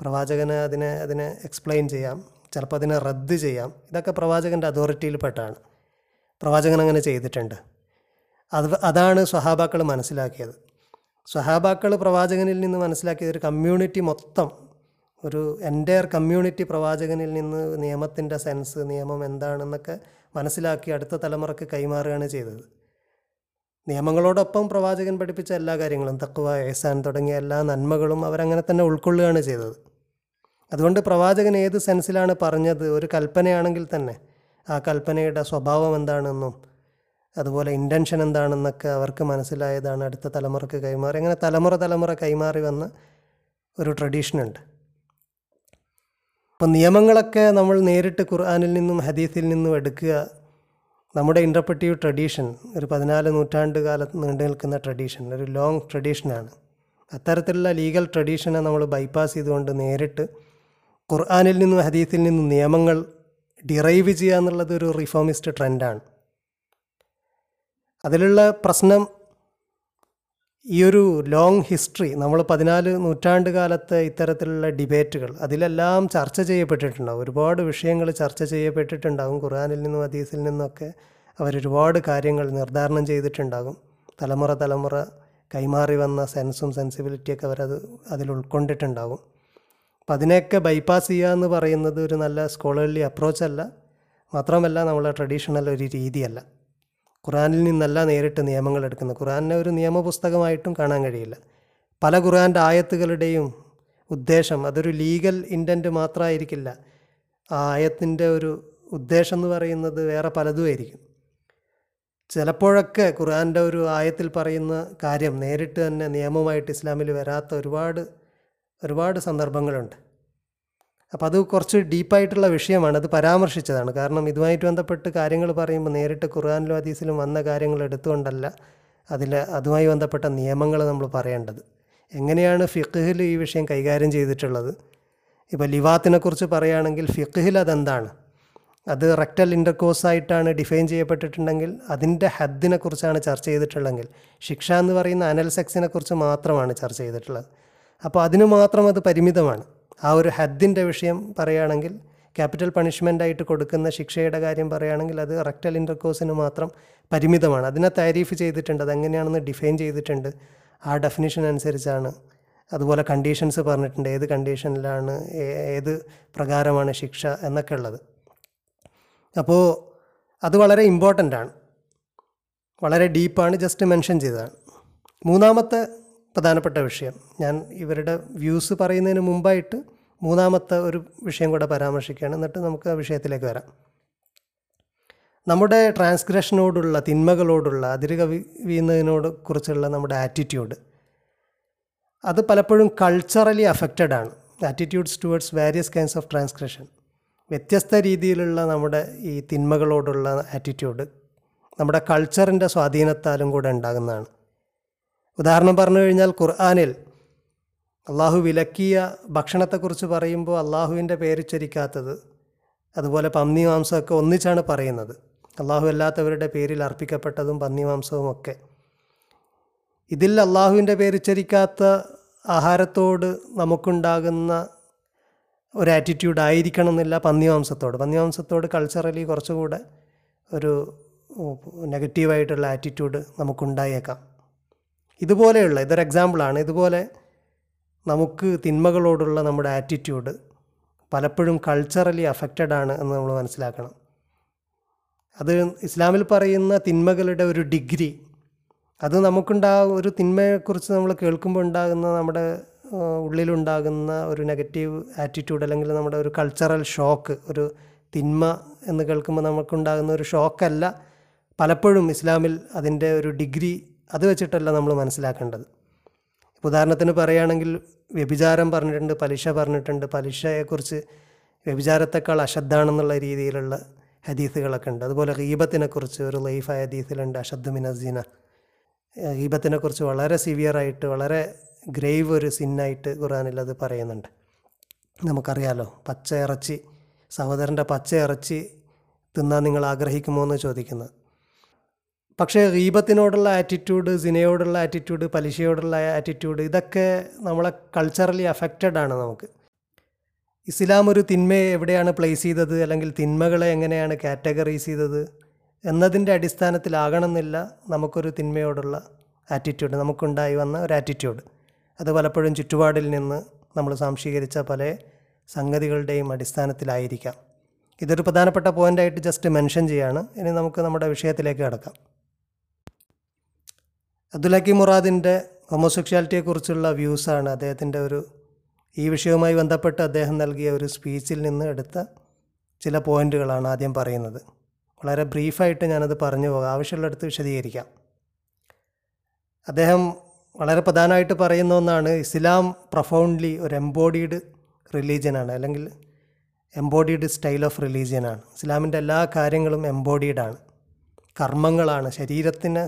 പ്രവാചകന് അതിനെ അതിനെ എക്സ്പ്ലെയിൻ ചെയ്യാം ചിലപ്പോൾ അതിനെ റദ്ദ് ചെയ്യാം. ഇതൊക്കെ പ്രവാചകന്റെ അതോറിറ്റിയിൽപ്പെട്ടാണ് പ്രവാചകൻ അങ്ങനെ ചെയ്തിട്ടുണ്ട്. അത് അതാണ് സ്വഹാബാക്കൾ മനസ്സിലാക്കിയത്. സ്വഹാബാക്കൾ പ്രവാചകനിൽ നിന്ന് മനസ്സിലാക്കിയത് ഒരു കമ്മ്യൂണിറ്റി മൊത്തം ഒരു എന്റയർ കമ്മ്യൂണിറ്റി പ്രവാചകനിൽ നിന്ന് നിയമത്തിന്റെ സെൻസ് നിയമം എന്താണെന്നൊക്കെ മനസ്സിലാക്കി അടുത്ത തലമുറയ്ക്ക് കൈമാറുകയാണ് ചെയ്തത്. നിയമങ്ങളോടൊപ്പം പ്രവാചകൻ പഠിപ്പിച്ച എല്ലാ കാര്യങ്ങളും തക്കുവ ഏസാൻ തുടങ്ങിയ എല്ലാ നന്മകളും അവരങ്ങനെ തന്നെ ഉൾക്കൊള്ളുകയാണ് ചെയ്തത്. അതുകൊണ്ട് പ്രവാചകൻ ഏത് സെൻസിലാണ് പറഞ്ഞത്? ഒരു കൽപ്പനയാണെങ്കിൽ തന്നെ ആ കൽപ്പനയുടെ സ്വഭാവം എന്താണെന്നും അതുപോലെ ഇന്റൻഷൻ എന്താണെന്നൊക്കെ അവർക്ക് മനസ്സിലായതാണ് അടുത്ത തലമുറയ്ക്ക് കൈമാറി. അങ്ങനെ തലമുറ തലമുറ കൈമാറി വന്ന ഒരു ട്രഡീഷനുണ്ട് അപ്പോൾ നിയമങ്ങളൊക്കെ നമ്മൾ നേരിട്ട് ഖുർആാനിൽ നിന്നും ഹദീസിൽ നിന്നും എടുക്കുക നമ്മുടെ ഇന്റർപ്രറ്റീവ് ട്രഡീഷൻ ഒരു പതിനാല് നൂറ്റാണ്ട് കാലത്ത് നീണ്ടു നിൽക്കുന്ന ട്രഡീഷൻ ഒരു ലോങ് ട്രഡീഷനാണ് അത്തരത്തിലുള്ള ലീഗൽ ട്രഡീഷനെ നമ്മൾ ബൈപ്പാസ് ചെയ്തുകൊണ്ട് നേരിട്ട് ഖുർആാനിൽ നിന്നും ഹദീസിൽ നിന്നും നിയമങ്ങൾ ഡിറൈവ് ചെയ്യുക എന്നുള്ളത് ഒരു റിഫോമിസ്റ്റ് ട്രെൻഡാണ് അതിലുള്ള പ്രശ്നം ഈ ഒരു ലോങ് ഹിസ്റ്ററി നമ്മൾ പതിനാല് നൂറ്റാണ്ട് കാലത്തെ ഇത്തരത്തിലുള്ള ഡിബേറ്റുകൾ അതിലെല്ലാം ചർച്ച ചെയ്യപ്പെട്ടിട്ടുണ്ടാവും. ഒരുപാട് വിഷയങ്ങൾ ചർച്ച ചെയ്യപ്പെട്ടിട്ടുണ്ടാകും ഖുർആാനിൽ നിന്നും ഹദീസിൽ നിന്നൊക്കെ അവരൊരുപാട് കാര്യങ്ങൾ നിർദ്ധാരണം ചെയ്തിട്ടുണ്ടാകും. തലമുറ തലമുറ കൈമാറി വന്ന സെൻസും സെൻസിബിലിറ്റിയൊക്കെ അവരത് അതിൽ ഉൾക്കൊണ്ടിട്ടുണ്ടാകും. അപ്പം അതിനെയൊക്കെ ബൈപ്പാസ് ചെയ്യുക എന്ന് പറയുന്നത് ഒരു നല്ല സ്കോളർലി അപ്രോച്ചല്ല മാത്രമല്ല നമ്മളെ ട്രഡീഷണൽ ഒരു രീതിയല്ല. ഖുറാനിൽ നിന്നല്ല നേരിട്ട് നിയമങ്ങൾ എടുക്കുന്നത്. ഖുറാനെ ഒരു നിയമപുസ്തകമായിട്ടും കാണാൻ കഴിയില്ല. പല ഖുറാന്റെ ആയത്തുകളുടെയും ഉദ്ദേശം അതൊരു ലീഗൽ ഇന്റന്റ് മാത്രമായിരിക്കില്ല. ആ ആയത്തിന്റെ ഒരു ഉദ്ദേശം എന്ന് പറയുന്നത് വേറെ പലതുമായിരിക്കും ചിലപ്പോഴൊക്കെ ഖുറാന്റെ ഒരു ആയത്തിൽ പറയുന്ന കാര്യം നേരിട്ട് തന്നെ നിയമമായിട്ട് ഇസ്ലാമിൽ വരാത്ത ഒരുപാട് ഒരുപാട് സന്ദർഭങ്ങളുണ്ട്. അപ്പോൾ അത് കുറച്ച് ഡീപ്പായിട്ടുള്ള വിഷയമാണ്. അത് പരാമർശിച്ചതാണ്. കാരണം ഇതുമായിട്ട് ബന്ധപ്പെട്ട് കാര്യങ്ങൾ പറയുമ്പോൾ നേരിട്ട് ഖുർആാനിലും ഹദീസിലും വന്ന കാര്യങ്ങൾ എടുത്തുകൊണ്ടല്ല അതിൽ അതുമായി ബന്ധപ്പെട്ട നിയമങ്ങൾ നമ്മൾ പറയേണ്ടത്. എങ്ങനെയാണ് ഫിഖ്ഹിൽ ഈ വിഷയം കൈകാര്യം ചെയ്തിട്ടുള്ളത്? ഇപ്പോൾ ലിവാത്തിനെക്കുറിച്ച് പറയുകയാണെങ്കിൽ ഫിഖ്ഹിൽ അതെന്താണ്? അത് റെക്ടൽ ഇന്റർകോഴ്സ് ആയിട്ടാണ് ഡിഫൈൻ ചെയ്യപ്പെട്ടിട്ടുണ്ടെങ്കിൽ അതിന്റെ ഹദ്ദിനെക്കുറിച്ചാണ് ചർച്ച ചെയ്തിട്ടുള്ളതെങ്കിൽ ശിക്ഷ എന്ന് പറയുന്ന അനൽ സെക്സിനെ കുറിച്ച് മാത്രമാണ് ചർച്ച ചെയ്തിട്ടുള്ളത്. അപ്പോൾ അതിന് മാത്രം അത് പരിമിതമാണ്. ആ ഒരു ഹദ്ദിന്റെ വിഷയം പറയുകയാണെങ്കിൽ ക്യാപിറ്റൽ പണിഷ്മെന്റ് ആയിട്ട് കൊടുക്കുന്ന ശിക്ഷയുടെ കാര്യം പറയുകയാണെങ്കിൽ അത് റെക്ടൽ ഇന്റർകോഴ്സിന് മാത്രം പരിമിതമാണ്. അതിനെ താരീഫ് ചെയ്തിട്ടുണ്ട് അതെങ്ങനെയാണെന്ന് ഡിഫൈൻ ചെയ്തിട്ടുണ്ട്. ആ ഡെഫിനിഷൻ അനുസരിച്ചാണ്. അതുപോലെ കണ്ടീഷൻസ് പറഞ്ഞിട്ടുണ്ട് ഏത് കണ്ടീഷനിലാണ് ഏത് പ്രകാരമാണ് ശിക്ഷ എന്നൊക്കെ ഉള്ളത്. അപ്പോൾ അത് വളരെ ഇമ്പോർട്ടന്റ് ആണ് വളരെ ഡീപ്പാണ് ജസ്റ്റ് മെൻഷൻ ചെയ്തതാണ്. മൂന്നാമത്തെ പ്രധാനപ്പെട്ട വിഷയം. ഞാൻ ഇവരുടെ വ്യൂസ് പറയുന്നതിന് മുമ്പായിട്ട് മൂന്നാമത്തെ ഒരു വിഷയം കൂടെ പരാമർശിക്കുകയാണ്. എന്നിട്ട് നമുക്ക് ആ വിഷയത്തിലേക്ക് വരാം. നമ്മുടെ ട്രാൻസ്ഗ്രഷനോടുള്ള തിന്മകളോടുള്ള അതിര് കവിയുന്നതിനോട് കുറിച്ചുള്ള നമ്മുടെ ആറ്റിറ്റ്യൂഡ്. അത് പലപ്പോഴും കൾച്ചറലി അഫക്റ്റഡ് ആണ്. Attitudes towards various kinds of transgression വ്യത്യസ്ത രീതിയിലുള്ള നമ്മുടെ ഈ തിന്മകളോടുള്ള ആറ്റിറ്റ്യൂഡ് നമ്മുടെ കൾച്ചറിന്റെ സ്വാധീനത്താലും കൂടെ ഉണ്ടാകുന്നതാണ്. ഉദാഹരണം പറഞ്ഞു കഴിഞ്ഞാൽ ഖുർആാനിൽ അള്ളാഹു വിലക്കിയ ഭക്ഷണത്തെക്കുറിച്ച് പറയുമ്പോൾ അള്ളാഹുവിന്റെ പേരുച്ചരിക്കാത്തത് അതുപോലെ പന്നി മാംസമൊക്കെ ഒന്നിച്ചാണ് പറയുന്നത്. അള്ളാഹു അല്ലാത്തവരുടെ പേരിൽ അർപ്പിക്കപ്പെട്ടതും പന്നി മാംസവും ഒക്കെ. ഇതിൽ അള്ളാഹുവിന്റെ പേരുച്ചരിക്കാത്ത ആഹാരത്തോട് നമുക്കുണ്ടാകുന്ന ഒരു ആറ്റിറ്റ്യൂഡ് ആയിരിക്കണം എന്നില്ല പന്നി മാംസത്തോട്. പന്നി മാംസത്തോട് കൾച്ചറലി കുറച്ചുകൂടെ ഒരു നെഗറ്റീവായിട്ടുള്ള ആറ്റിറ്റ്യൂഡ് നമുക്കുണ്ടായേക്കാം. ഇതുപോലെയുള്ള ഇതൊരു എക്സാമ്പിളാണ് ഇതുപോലെ നമുക്ക് തിന്മകളോടുള്ള നമ്മുടെ ആറ്റിറ്റ്യൂഡ് പലപ്പോഴും കൾച്ചറലി അഫക്റ്റഡ് ആണ് എന്ന് നമ്മൾ മനസ്സിലാക്കണം. അത് ഇസ്ലാമിൽ പറയുന്ന തിന്മകളുടെ ഒരു ഡിഗ്രി അത് നമുക്കുണ്ടാ ഒരു തിന്മയെക്കുറിച്ച് നമ്മൾ കേൾക്കുമ്പോൾ ഉണ്ടാകുന്ന നമ്മുടെ ഉള്ളിലുണ്ടാകുന്ന ഒരു നെഗറ്റീവ് ആറ്റിറ്റ്യൂഡ് അല്ലെങ്കിൽ നമ്മുടെ ഒരു കൾച്ചറൽ ഷോക്ക് ഒരു തിന്മ എന്ന് കേൾക്കുമ്പോൾ നമുക്കുണ്ടാകുന്ന ഒരു ഷോക്കല്ല പലപ്പോഴും ഇസ്ലാമിൽ അതിന്റെ ഒരു ഡിഗ്രി അത് വെച്ചിട്ടല്ല നമ്മൾ മനസ്സിലാക്കേണ്ടത്. ഉദാഹരണത്തിന് പറയുകയാണെങ്കിൽ വ്യഭിചാരം പറഞ്ഞിട്ടുണ്ട് പലിശ പറഞ്ഞിട്ടുണ്ട്. പലിശയെക്കുറിച്ച് വ്യഭിചാരത്തെക്കാൾ അശദ്ധാണെന്നുള്ള രീതിയിലുള്ള ഹദീസുകളൊക്കെ ഉണ്ട്. അതുപോലെ ഹീബത്തിനെക്കുറിച്ച് ഒരു ലൈഫായ ഹദീസിലുണ്ട് അഷദ് മിനസീന ഗീബത്തിനെ കുറിച്ച് വളരെ സിവിയറായിട്ട് വളരെ ഗ്രേവ് ഒരു സിന്നായിട്ട് ഖുറാനിൽ അത് പറയുന്നുണ്ട്. നമുക്കറിയാലോ പച്ച ഇറച്ചി സഹോദരന്റെ പച്ച ഇറച്ചി തിന്നാൻ നിങ്ങൾ ആഗ്രഹിക്കുമോ എന്ന് ചോദിക്കുന്നത്. പക്ഷേ റീബത്തിനോടുള്ള ആറ്റിറ്റ്യൂഡ് സിനയോടുള്ള ആറ്റിറ്റ്യൂഡ് പലിശയോടുള്ള ആറ്റിറ്റ്യൂഡ് ഇതൊക്കെ നമ്മളെ കൾച്ചറലി അഫക്റ്റഡ് ആണ് നമുക്ക്. ഇസ്ലാം ഒരു തിന്മയെ എവിടെയാണ് പ്ലേസ് ചെയ്തത്? അല്ലെങ്കിൽ തിന്മകളെ എങ്ങനെയാണ് കാറ്റഗറൈസ് ചെയ്തത്? എന്നതിന്റെ അടിസ്ഥാനത്തിലാകണമെന്നില്ല നമുക്കൊരു തിന്മയോടുള്ള ആറ്റിറ്റ്യൂഡ് നമുക്കുണ്ടായി വന്ന ഒരു ആറ്റിറ്റ്യൂഡ് അത് പലപ്പോഴും ചുറ്റുപാടിൽ നിന്ന് നമ്മൾ സംശീകരിച്ച പല സംഗതികളുടെയും അടിസ്ഥാനത്തിലായിരിക്കാം. ഇതൊരു പ്രധാനപ്പെട്ട പോയിന്റായിട്ട് ജസ്റ്റ് മെൻഷൻ ചെയ്യാണ്. ഇനി നമുക്ക് നമ്മുടെ വിഷയത്തിലേക്ക് കിടക്കാം. അബ്ദുൽ ഹക്കീം മുറാദിന്റെ ഹോമോസെക്ഷാലിറ്റിയെക്കുറിച്ചുള്ള വ്യൂസാണ് അദ്ദേഹത്തിന്റെ ഒരു ഈ വിഷയവുമായി ബന്ധപ്പെട്ട് അദ്ദേഹം നൽകിയ ഒരു സ്പീച്ചിൽ നിന്ന് എടുത്ത ചില പോയിന്റുകളാണ് ആദ്യം പറയുന്നത്. വളരെ ബ്രീഫായിട്ട് ഞാനത് പറഞ്ഞു പോകാം. ആവശ്യമുള്ളിടത്ത് വിശദീകരിക്കാം. അദ്ദേഹം വളരെ പ്രധാനമായിട്ട് പറയുന്ന ഒന്നാണ് ഇസ്ലാം പ്രൊഫൗണ്ട്ലി ഒരു എംബോഡീഡ് റിലീജിയനാണ് അല്ലെങ്കിൽ എംബോഡീഡ് സ്റ്റൈൽ ഓഫ് റിലീജിയനാണ് ഇസ്ലാമിന്റെ എല്ലാ കാര്യങ്ങളും എംബോഡീഡാണ്. കർമ്മങ്ങളാണ്. ശരീരത്തിന്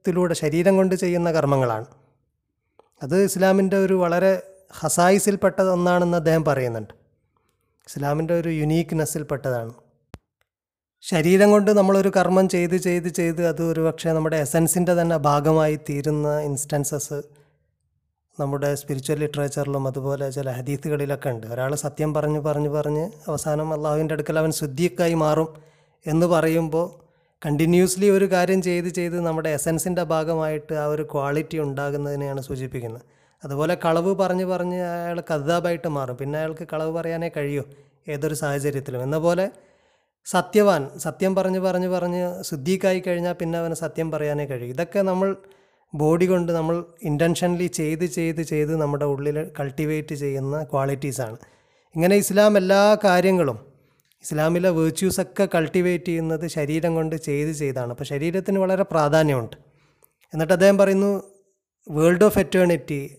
ശരീരത്തിലൂടെ ശരീരം കൊണ്ട് ചെയ്യുന്ന കർമ്മങ്ങളാണ്. അത് ഇസ്ലാമിന്റെ ഒരു വളരെ ഹസായിസിൽപ്പെട്ട ഒന്നാണെന്ന് അദ്ദേഹം പറയുന്നുണ്ട്. ഇസ്ലാമിന്റെ ഒരു യുനീക്ക്നെസ്സിൽപ്പെട്ടതാണ് ശരീരം കൊണ്ട് നമ്മളൊരു കർമ്മം ചെയ്ത് ചെയ്ത് ചെയ്ത് അത് ഒരു പക്ഷേ നമ്മുടെ എസൻസിന്റെ തന്നെ ഭാഗമായി തീരുന്ന ഇൻസ്റ്റൻസസ് നമ്മുടെ സ്പിരിച്വൽ ലിറ്ററേച്ചറിലും അതുപോലെ ചില ഹദീത്തുകളിലൊക്കെ ഉണ്ട്. ഒരാൾ സത്യം പറഞ്ഞ് പറഞ്ഞ് പറഞ്ഞ് അവസാനം അള്ളാഹുവിന്റെ അടുക്കൽ അവൻ ശുദ്ധിക്കായി മാറും എന്ന് പറയുമ്പോൾ കണ്ടിന്യൂസ്ലി ഒരു കാര്യം ചെയ്ത് ചെയ്ത് നമ്മുടെ എസൻസിന്റെ ഭാഗമായിട്ട് ആ ഒരു ക്വാളിറ്റി ഉണ്ടാകുന്നതിനെയാണ് സൂചിപ്പിക്കുന്നത്. അതുപോലെ കളവ് പറഞ്ഞ് പറഞ്ഞ് അയാൾ കഥാബായിട്ട് മാറും. പിന്നെ അയാൾക്ക് കളവ് പറയാനേ കഴിയൂ ഏതൊരു സാഹചര്യത്തിലും. എന്ന പോലെ സത്യവാൻ സത്യം പറഞ്ഞ് പറഞ്ഞ് പറഞ്ഞ് ശുദ്ധിക്കായി കഴിഞ്ഞാൽ പിന്നെ അവന് സത്യം പറയാനേ കഴിയും. ഇതൊക്കെ നമ്മൾ ബോഡി കൊണ്ട് നമ്മൾ ഇന്റൻഷനലി ചെയ്ത് ചെയ്ത് ചെയ്ത് നമ്മുടെ ഉള്ളിൽ കൾട്ടിവേറ്റ് ചെയ്യുന്ന ക്വാളിറ്റീസാണ്. ഇങ്ങനെ ഇസ്ലാം എല്ലാ കാര്യങ്ങളും ഇസ്ലാമിലെ വേർച്യൂസൊക്കെ കൾട്ടിവേറ്റ് ചെയ്യുന്നത് ശരീരം കൊണ്ട് ചെയ്ത് ചെയ്താണ്. അപ്പോൾ ശരീരത്തിന് വളരെ പ്രാധാന്യമുണ്ട്. എന്നിട്ട് അദ്ദേഹം പറയുന്നു വേൾഡ് ഓഫ് എറ്റേണിറ്റി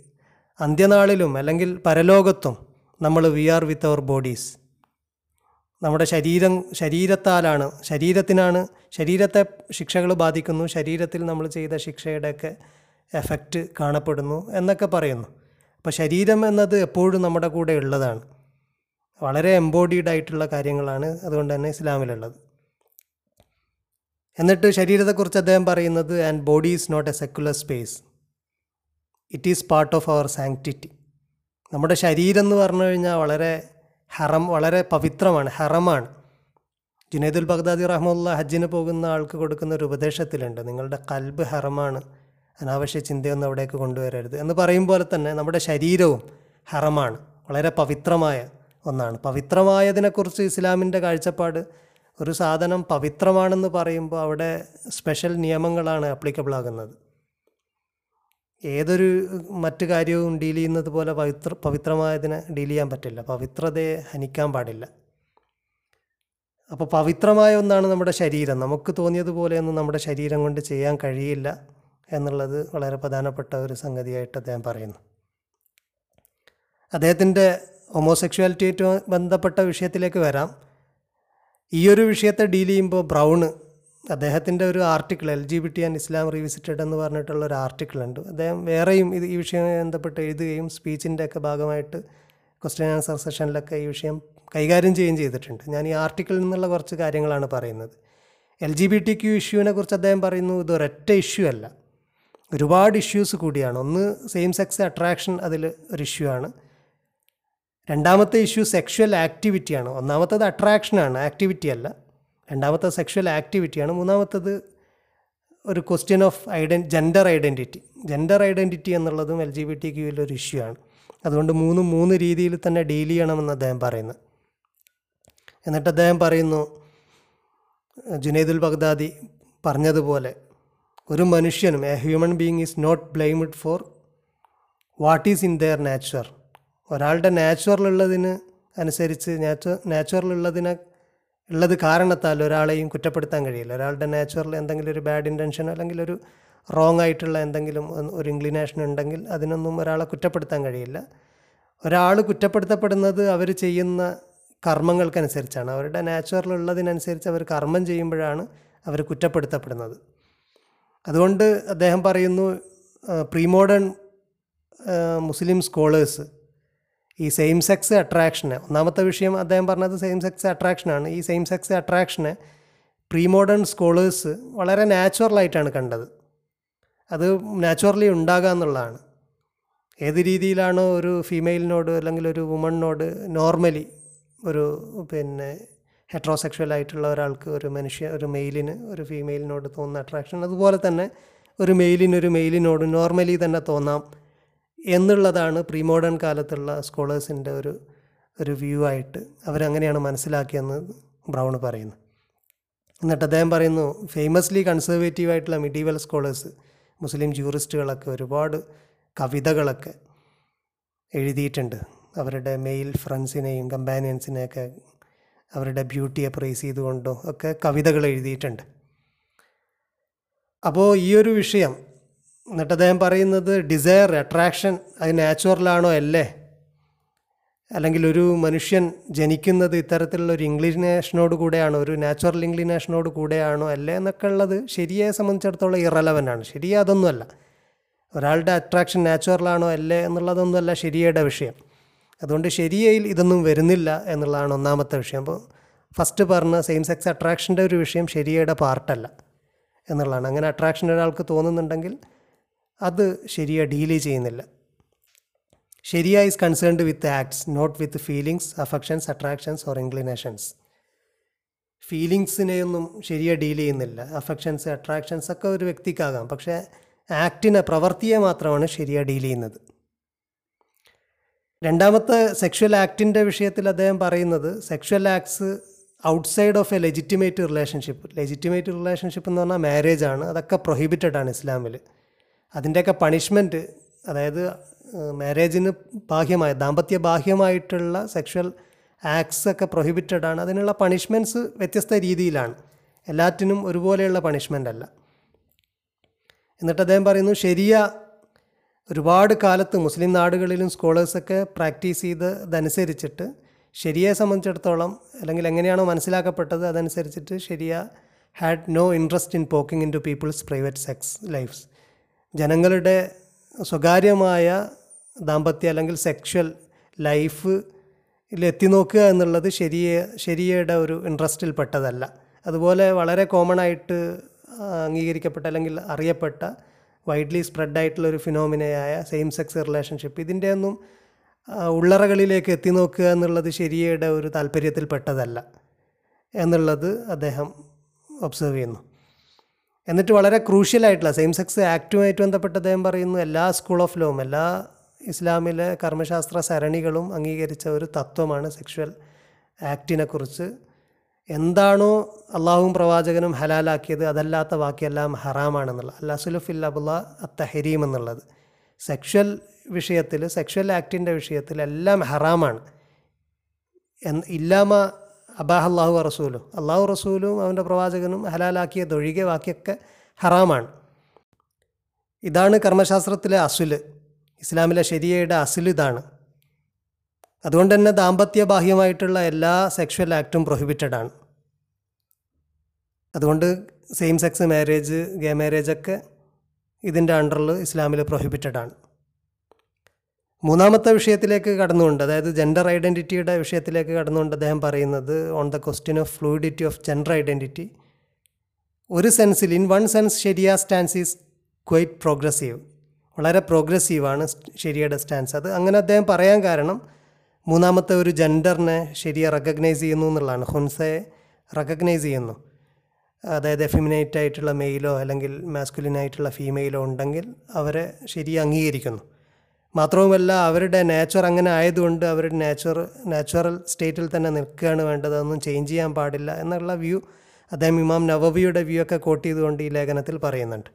അന്ത്യനാളിലും അല്ലെങ്കിൽ പരലോകത്തും നമ്മൾ we are with our bodies നമ്മുടെ ശരീരം ശരീരത്താലാണ് ശരീരത്തിനാണ് ശരീരത്തെ ശിക്ഷകൾ ബാധിക്കുന്നു ശരീരത്തിൽ നമ്മൾ ചെയ്ത ശിക്ഷയുടെയൊക്കെ എഫക്റ്റ് കാണപ്പെടുന്നു എന്നൊക്കെ പറയുന്നു. അപ്പോൾ ശരീരം എന്നത് എപ്പോഴും നമ്മുടെ കൂടെ ഉള്ളതാണ്. വളരെ എംബോഡീഡ് ആയിട്ടുള്ള കാര്യങ്ങളാണ് അതുകൊണ്ട് തന്നെ ഇസ്ലാമിലുള്ളത്. എന്നിട്ട് ശരീരത്തെക്കുറിച്ച് അദ്ദേഹം പറയുന്നത് and body is not a secular space it is part of our sanctity നമ്മുടെ ശരീരം എന്ന് പറഞ്ഞു കഴിഞ്ഞാൽ വളരെ ഹറം വളരെ പവിത്രമാണ് ഹറമാണ്. ജുനൈദുൽ ബഗ്ദാദി റഹ്മുല്ല ഹജ്ജിന് പോകുന്ന ആൾക്ക് കൊടുക്കുന്ന ഒരു ഉപദേശത്തിലുണ്ട് നിങ്ങളുടെ കൽബ് ഹറമാണ് അനാവശ്യ ചിന്തയൊന്നും അവിടേക്ക് കൊണ്ടുവരരുത്. എന്ന് പറയും പോലെ തന്നെ നമ്മുടെ ശരീരവും ഹറമാണ് വളരെ പവിത്രമായ ഒന്നാണ്. പവിത്രമായതിനെക്കുറിച്ച് ഇസ്ലാമിന്റെ കാഴ്ചപ്പാട് ഒരു സാധനം പവിത്രമാണെന്ന് പറയുമ്പോൾ അവിടെ സ്പെഷ്യൽ നിയമങ്ങളാണ് അപ്ലിക്കബിൾ ആകുന്നത് ഏതൊരു മറ്റു കാര്യവും ഡീൽ ചെയ്യുന്നത് പോലെ പവിത്ര പവിത്രമായതിനെ ഡീൽ ചെയ്യാൻ പറ്റില്ല. പവിത്രതയെ ഹനിക്കാൻ പാടില്ല. അപ്പോൾ പവിത്രമായ ഒന്നാണ് നമ്മുടെ ശരീരം. നമുക്ക് തോന്നിയതുപോലെയൊന്നും നമ്മുടെ ശരീരം കൊണ്ട് ചെയ്യാൻ കഴിയില്ല എന്നുള്ളത് വളരെ പ്രധാനപ്പെട്ട ഒരു സംഗതിയായിട്ട് അദ്ദേഹം പറയുന്നു. അദ്ദേഹത്തിന്റെ ഹോമോസെക്ഷുവാലിറ്റിയായിട്ട് ബന്ധപ്പെട്ട വിഷയത്തിലേക്ക് വരാം. ഈ ഒരു വിഷയത്തെ ഡീൽ ചെയ്യുമ്പോൾ ബ്രൗണ് അദ്ദേഹത്തിന്റെ ഒരു article L G B T and Islam revisited എന്ന് പറഞ്ഞിട്ടുള്ള ഒരു ആർട്ടിക്കിൾ ഉണ്ട്. അദ്ദേഹം വേറെയും ഇത് ഈ വിഷയവുമായി ബന്ധപ്പെട്ട് എഴുതുകയും സ്പീച്ചിന്റെ ഒക്കെ ഭാഗമായിട്ട് ക്വസ്റ്റ്യൻ ആൻസർ സെഷനിലൊക്കെ ഈ വിഷയം കൈകാര്യം ചെയ്യുകയും ചെയ്തിട്ടുണ്ട്. ഞാൻ ഈ ആർട്ടിക്കിളിൽ നിന്നുള്ള കുറച്ച് കാര്യങ്ങളാണ് പറയുന്നത്. L G B T Q ഇഷ്യൂവിനെ കുറിച്ച് അദ്ദേഹം പറയുന്നു ഇത് ഇഷ്യൂ അല്ല. ഒരുപാട് ഇഷ്യൂസ് കൂടിയാണ്. ഒന്ന് സെയിം സെക്സ് അട്രാക്ഷൻ അതിൽ ഒരു ഇഷ്യൂ ആണ്. രണ്ടാമത്തെ ഇഷ്യൂ സെക്ഷൽ ആക്ടിവിറ്റിയാണ്. ഒന്നാമത്തത് അട്രാക്ഷനാണ് ആക്ടിവിറ്റി അല്ല. രണ്ടാമത്തെ സെക്ഷൽ ആക്ടിവിറ്റിയാണ്. മൂന്നാമത്തത് ഒരു question of iden gender identity gender identity എന്നുള്ളതും എൽ ജി ബി ടി ക്യൂവിലൊരു ഇഷ്യൂ ആണ്. അതുകൊണ്ട് മൂന്ന് മൂന്ന് രീതിയിൽ തന്നെ ഡീൽ ചെയ്യണമെന്ന് അദ്ദേഹം പറയുന്നു. എന്നിട്ട് അദ്ദേഹം പറയുന്നു ജുനൈദുൽ ബഗ്ദാദി പറഞ്ഞതുപോലെ ഒരു മനുഷ്യനും a human being is not blamed for what is in their nature ഒരാളുടെ നാച്ചുറലുള്ളതിന് അനുസരിച്ച് നാച്ചു നാച്ചുറലുള്ളതിനെ ഉള്ളത് കാരണത്താൽ ഒരാളെയും കുറ്റപ്പെടുത്താൻ കഴിയില്ല. ഒരാളുടെ നാച്ചുറൽ എന്തെങ്കിലും ഒരു ബാഡ് ഇന്റൻഷൻ അല്ലെങ്കിൽ ഒരു റോങ് ആയിട്ടുള്ള എന്തെങ്കിലും ഒരു ഇൻക്ലിനേഷൻ ഉണ്ടെങ്കിൽ അതിനൊന്നും ഒരാളെ കുറ്റപ്പെടുത്താൻ കഴിയില്ല. ഒരാൾ കുറ്റപ്പെടുത്തപ്പെടുന്നത് അവർ ചെയ്യുന്ന കർമ്മങ്ങൾക്കനുസരിച്ചാണ്. അവരുടെ നാച്ചുറൽ ഉള്ളതിനനുസരിച്ച് അവർ കർമ്മം ചെയ്യുമ്പോഴാണ് അവർ കുറ്റപ്പെടുത്തപ്പെടുന്നത്. അതുകൊണ്ട് അദ്ദേഹം പറയുന്നു പ്രീമോഡേൺ മുസ്ലിം സ്കോളേഴ്സ് ഈ സെയിം സെക്സ് അട്രാക്ഷന് ഒന്നാമത്തെ വിഷയം അദ്ദേഹം പറഞ്ഞത് സെയിം സെക്സ് അട്രാക്ഷനാണ് ഈ സെയിം സെക്സ് അട്രാക്ഷന് പ്രീ മോഡേൺ സ്കോളേഴ്സ് വളരെ നാച്ചുറലായിട്ടാണ് കണ്ടത്. അത് നാച്ചുറലി ഉണ്ടാകുക എന്നുള്ളതാണ്. ഏത് രീതിയിലാണോ ഒരു ഫീമെയിലിനോട് അല്ലെങ്കിൽ ഒരു വുമണിനോട് നോർമലി ഒരു പിന്നെ ഹെട്രോസെക്ഷൽ ആയിട്ടുള്ള ഒരാൾക്ക് ഒരു മനുഷ്യ ഒരു മെയിലിന് ഒരു ഫീമെയിലിനോട് തോന്നുന്ന അട്രാക്ഷൻ അതുപോലെ തന്നെ ഒരു മെയിലിന് ഒരു മെയിലിനോട് നോർമലി തന്നെ തോന്നാം. എന്നുള്ളതാണ് പ്രീ മോഡേൺ കാലത്തുള്ള സ്കോളേഴ്സിന്റെ ഒരു ഒരു വ്യൂ ആയിട്ട് അവരങ്ങനെയാണ് മനസ്സിലാക്കിയെന്ന് ബ്രൗൺ പറയുന്നു. എന്നിട്ട് അദ്ദേഹം പറയുന്നു ഫേമസ്ലി കൺസർവേറ്റീവ് ആയിട്ടുള്ള മിഡീവൽ സ്കോളേഴ്സ് മുസ്ലിം ജൂറിസ്റ്റുകളൊക്കെ ഒരുപാട് കവിതകളൊക്കെ എഴുതിയിട്ടുണ്ട്. അവരുടെ മെയിൽ ഫ്രണ്ട്സിനെയും കമ്പാനിയൻസിനെയൊക്കെ അവരുടെ ബ്യൂട്ടിയെ പ്രൈസ് ചെയ്തുകൊണ്ടോ ഒക്കെ കവിതകൾ എഴുതിയിട്ടുണ്ട്. അപ്പോൾ ഈ ഒരു വിഷയം എന്നിട്ട് അദ്ദേഹം പറയുന്നത് ഡിസയർ അട്രാക്ഷൻ അത് നാച്ചുറലാണോ അല്ലേ? അല്ലെങ്കിൽ ഒരു മനുഷ്യൻ ജനിക്കുന്നത് ഇത്തരത്തിലുള്ള ഒരു ഇംഗ്ലീനേഷനോട് കൂടെയാണോ? ഒരു നാച്ചുറൽ ഇംഗ്ലീനേഷനോട് കൂടെയാണോ? അല്ലേ? എന്നൊക്കെ ഉള്ളത് ശരിയെ സംബന്ധിച്ചിടത്തോളം ഇറലവന്റ് ആണ്. ശരിയെ അതൊന്നുമല്ല. ഒരാളുടെ അട്രാക്ഷൻ നാച്ചുറലാണോ അല്ലേ? എന്നുള്ളതൊന്നുമല്ല ശരിയയുടെ വിഷയം. അതുകൊണ്ട് ശരിയയിൽ ഇതൊന്നും വരുന്നില്ല എന്നുള്ളതാണ് ഒന്നാമത്തെ വിഷയം. അപ്പോൾ ഫസ്റ്റ് പറഞ്ഞ സെയിം സെക്സ് അട്രാക്ഷന്റെ ഒരു വിഷയം ശരിയയുടെ പാർട്ടല്ല എന്നുള്ളതാണ്. അങ്ങനെ അട്രാക്ഷൻ ഒരാൾക്ക് തോന്നുന്നുണ്ടെങ്കിൽ അത് ശരിയായി ഡീൽ ചെയ്യുന്നില്ല. ശരിയ is concerned with acts not with feelings affections attractions or inclinations ഫീലിങ്സിനെയൊന്നും ശരിയായി ഡീൽ ചെയ്യുന്നില്ല. അഫക്ഷൻസ് അട്രാക്ഷൻസ് ഒക്കെ ഒരു വ്യക്തിക്കാകാം. പക്ഷേ ആക്ടിനെ പ്രവൃത്തിയെ മാത്രമാണ് ശരിയായി ഡീൽ ചെയ്യുന്നത്. രണ്ടാമത്തെ സെക്ഷൽ ആക്ടിന്റെ വിഷയത്തിൽ അദ്ദേഹം പറയുന്നത് sexual acts outside of a legitimate relationship legitimate relationship എന്ന് പറഞ്ഞാൽ മാരേജ് ആണ്. അതൊക്കെ പ്രൊഹിബിറ്റഡ് ആണ് ഇസ്ലാമിൽ അതിന്റെയൊക്കെ പണിഷ്മെന്റ് അതായത് മാരേജിന് ബാഹ്യമായ ദാമ്പത്യ ബാഹ്യമായിട്ടുള്ള സെക്ഷൽ ആക്ട്സ് ഒക്കെ പ്രൊഹിബിറ്റഡ് ആണ്. അതിനുള്ള പണിഷ്മെന്റ്സ് വ്യത്യസ്ത രീതിയിലാണ്. എല്ലാറ്റിനും ഒരുപോലെയുള്ള പണിഷ്മെന്റ് അല്ല. എന്നിട്ട് അദ്ദേഹം പറയുന്നു ശരിയ ഒരുപാട് കാലത്ത് മുസ്ലിം നാടുകളിലും സ്കോളേഴ്സൊക്കെ പ്രാക്ടീസ് ചെയ്തതനുസരിച്ചിട്ട് ശരിയെ സംബന്ധിച്ചിടത്തോളം അല്ലെങ്കിൽ എങ്ങനെയാണോ മനസ്സിലാക്കപ്പെട്ടത് അതനുസരിച്ചിട്ട് ശരിയ had no interest in poking in to people's private sex lives ജനങ്ങളുടെ സ്വകാര്യമായ ദാമ്പത്യ അല്ലെങ്കിൽ സെക്ഷൽ ലൈഫ് എത്തി നോക്കുക എന്നുള്ളത് ശരിയ ശരിയയുടെ ഒരു ഇൻട്രസ്റ്റിൽ പെട്ടതല്ല. അതുപോലെ വളരെ കോമൺ ആയിട്ട് അംഗീകരിക്കപ്പെട്ട അല്ലെങ്കിൽ അറിയപ്പെട്ട വൈഡ്ലി സ്പ്രെഡ് ആയിട്ടുള്ള ഒരു ഫിനോമിനയായ സെയിം സെക്സ് റിലേഷൻഷിപ്പ് ഇതിന്റെ ഒന്നും ഉള്ളറകളിലേക്ക് എത്തി നോക്കുക എന്നുള്ളത് ശരിയയുടെ ഒരു താല്പര്യത്തിൽ പെട്ടതല്ല എന്നുള്ളത് അദ്ദേഹം ഒബ്സർവ് ചെയ്യുന്നു. എന്നിട്ട് വളരെ ക്രൂഷ്യലായിട്ടുള്ള സെയിം സെക്സ് ആക്റ്റുമായിട്ട് ബന്ധപ്പെട്ട് അദ്ദേഹം പറയുന്നു എല്ലാ സ്കൂൾ ഓഫ് ലോവും എല്ലാ ഇസ്ലാമിലെ കർമ്മശാസ്ത്ര സരണികളും അംഗീകരിച്ച ഒരു തത്വമാണ് സെക്ഷൽ ആക്റ്റിനെക്കുറിച്ച് എന്താണോ അള്ളാഹുവും പ്രവാചകനും ഹലാലാക്കിയത് അതല്ലാത്ത ബാക്കിയെല്ലാം ഹറാമാണെന്നുള്ളത്. അല്ല സുലുഫിൽ അബുല്ല അത്തഹരീം എന്നുള്ളത്. സെക്ഷൽ വിഷയത്തിൽ സെക്ഷൽ ആക്റ്റിന്റെ വിഷയത്തിൽ എല്ലാം ഹറാമാണ്. ഇല്ലാമ അബാഹ് അള്ളാഹു റസൂലും. അള്ളാഹു റസൂലും അവന്റെ പ്രവാചകനും ഹലാലാക്കിയതൊഴികെ ബാക്കിയൊക്കെ ഹറാമാണ്. ഇതാണ് കർമ്മശാസ്ത്രത്തിലെ അസുൽ. ഇസ്ലാമിലെ ശരിയയുടെ അസുൽ ഇതാണ്. അതുകൊണ്ട് തന്നെ ദാമ്പത്യ ബാഹ്യമായിട്ടുള്ള എല്ലാ സെക്ഷൽ ആക്റ്റും പ്രൊഹിബിറ്റഡ് ആണ്. അതുകൊണ്ട് സെയിം സെക്സ് മാരേജ് ഗേ മാരേജൊക്കെ ഇതിന്റെ അണ്ടറിൽ ഇസ്ലാമിൽ പ്രൊഹിബിറ്റഡ് ആണ്. മൂന്നാമത്തെ വിഷയത്തിലേക്ക് കടന്നുകൊണ്ട് അതായത് ജെൻഡർ ഐഡന്റിറ്റിയുടെ വിഷയത്തിലേക്ക് കടന്നുകൊണ്ട് അദ്ദേഹം പറയുന്നത് on the question of fluidity of gender identity ഒരു സെൻസിൽ ഇൻ വൺ സെൻസ് ശരിയ സ്റ്റാൻസ് ഈസ് ക്വൈറ്റ് പ്രോഗ്രസീവ് വളരെ പ്രോഗ്രസീവാണ് ശരിയുടെ സ്റ്റാൻസ് അത് അങ്ങനെ അദ്ദേഹം പറയാൻ കാരണം മൂന്നാമത്തെ ഒരു ജെൻഡറിനെ ശരിയെ റെക്കഗ്നൈസ് ചെയ്യുന്നു എന്നുള്ളതാണ്. ഹുൻസയെ റെക്കഗ്നൈസ് ചെയ്യുന്നു. അതായത് എഫിമിനേറ്റ് ആയിട്ടുള്ള മെയിലോ അല്ലെങ്കിൽ മാസ്കുലിനായിട്ടുള്ള ഫീമെയിലോ ഉണ്ടെങ്കിൽ അവരെ ശരി അംഗീകരിക്കുന്നു. മാത്രവുമല്ല അവരുടെ നേച്ചർ അങ്ങനെ ആയതുകൊണ്ട് അവരുടെ നേച്ചർ നാച്ചുറൽ സ്റ്റേറ്റിൽ തന്നെ നിൽക്കുകയാണ് വേണ്ടത്. അതൊന്നും ചേഞ്ച് ചെയ്യാൻ പാടില്ല എന്നുള്ള വ്യൂ അദ്ദേഹം ഇമാം നവവിയുടെ വ്യൂ ഒക്കെ കോട്ട് ചെയ്തുകൊണ്ട് ഈ ലേഖനത്തിൽ പറയുന്നുണ്ട്.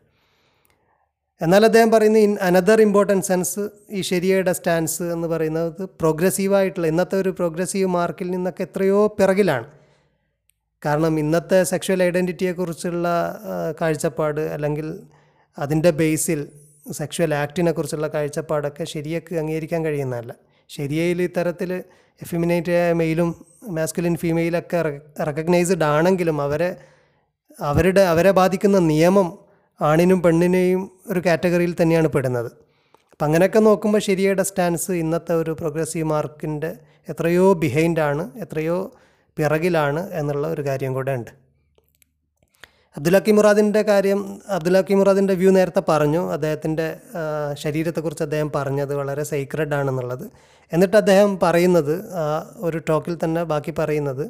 എന്നാൽ അദ്ദേഹം പറയുന്ന ഇൻ അനദർ ഇമ്പോർട്ടന്റ് സെൻസ് ഈ ശരിയയുടെ സ്റ്റാൻസ് എന്ന് പറയുന്നത് പ്രോഗ്രസീവായിട്ടുള്ള ഇന്നത്തെ ഒരു പ്രോഗ്രസീവ് മാർക്കിൽ നിന്നൊക്കെ എത്രയോ പിറകിലാണ്. കാരണം ഇന്നത്തെ സെക്ഷൽ ഐഡന്റിറ്റിയെക്കുറിച്ചുള്ള കാഴ്ചപ്പാട് അല്ലെങ്കിൽ അതിന്റെ ബേസിൽ സെക്ഷൽ ആക്റ്റിനെ കുറിച്ചുള്ള കാഴ്ചപ്പാടൊക്കെ ശരിയൊക്കെ അംഗീകരിക്കാൻ കഴിയുന്നതല്ല. ശരിയയിൽ ഇത്തരത്തിൽ എഫിമിനേറ്റ് ആയ മെയിലും മാസ്കുലിൻ ഫീമെയിലൊക്കെ റെക്കഗ്നൈസ്ഡ് ആണെങ്കിലും അവരെ അവരുടെ അവരെ ബാധിക്കുന്ന നിയമം ആണിനും പെണ്ണിനെയും ഒരു കാറ്റഗറിയിൽ തന്നെയാണ് പെടുന്നത്. അപ്പം അങ്ങനെയൊക്കെ നോക്കുമ്പോൾ ശരിയുടെ സ്റ്റാൻസ് ഇന്നത്തെ ഒരു പ്രോഗ്രസീവ് മാർക്കിന്റെ എത്രയോ ബിഹൈൻഡാണ് എത്രയോ പിറകിലാണ് എന്നുള്ള ഒരു കാര്യം കൂടെ ഉണ്ട്. അബ്ദുലക്കി മുറാദിന്റെ കാര്യം അബ്ദുലക്കി മുറാദിന്റെ വ്യൂ നേരത്തെ പറഞ്ഞു. അദ്ദേഹത്തിന്റെ ശരീരത്തെക്കുറിച്ച് അദ്ദേഹം പറഞ്ഞത് വളരെ സീക്രഡ് ആണെന്നുള്ളത്. എന്നിട്ട് അദ്ദേഹം പറയുന്നത് ഒരു ടോക്കിൽ തന്നെ ബാക്കി പറയുന്നത്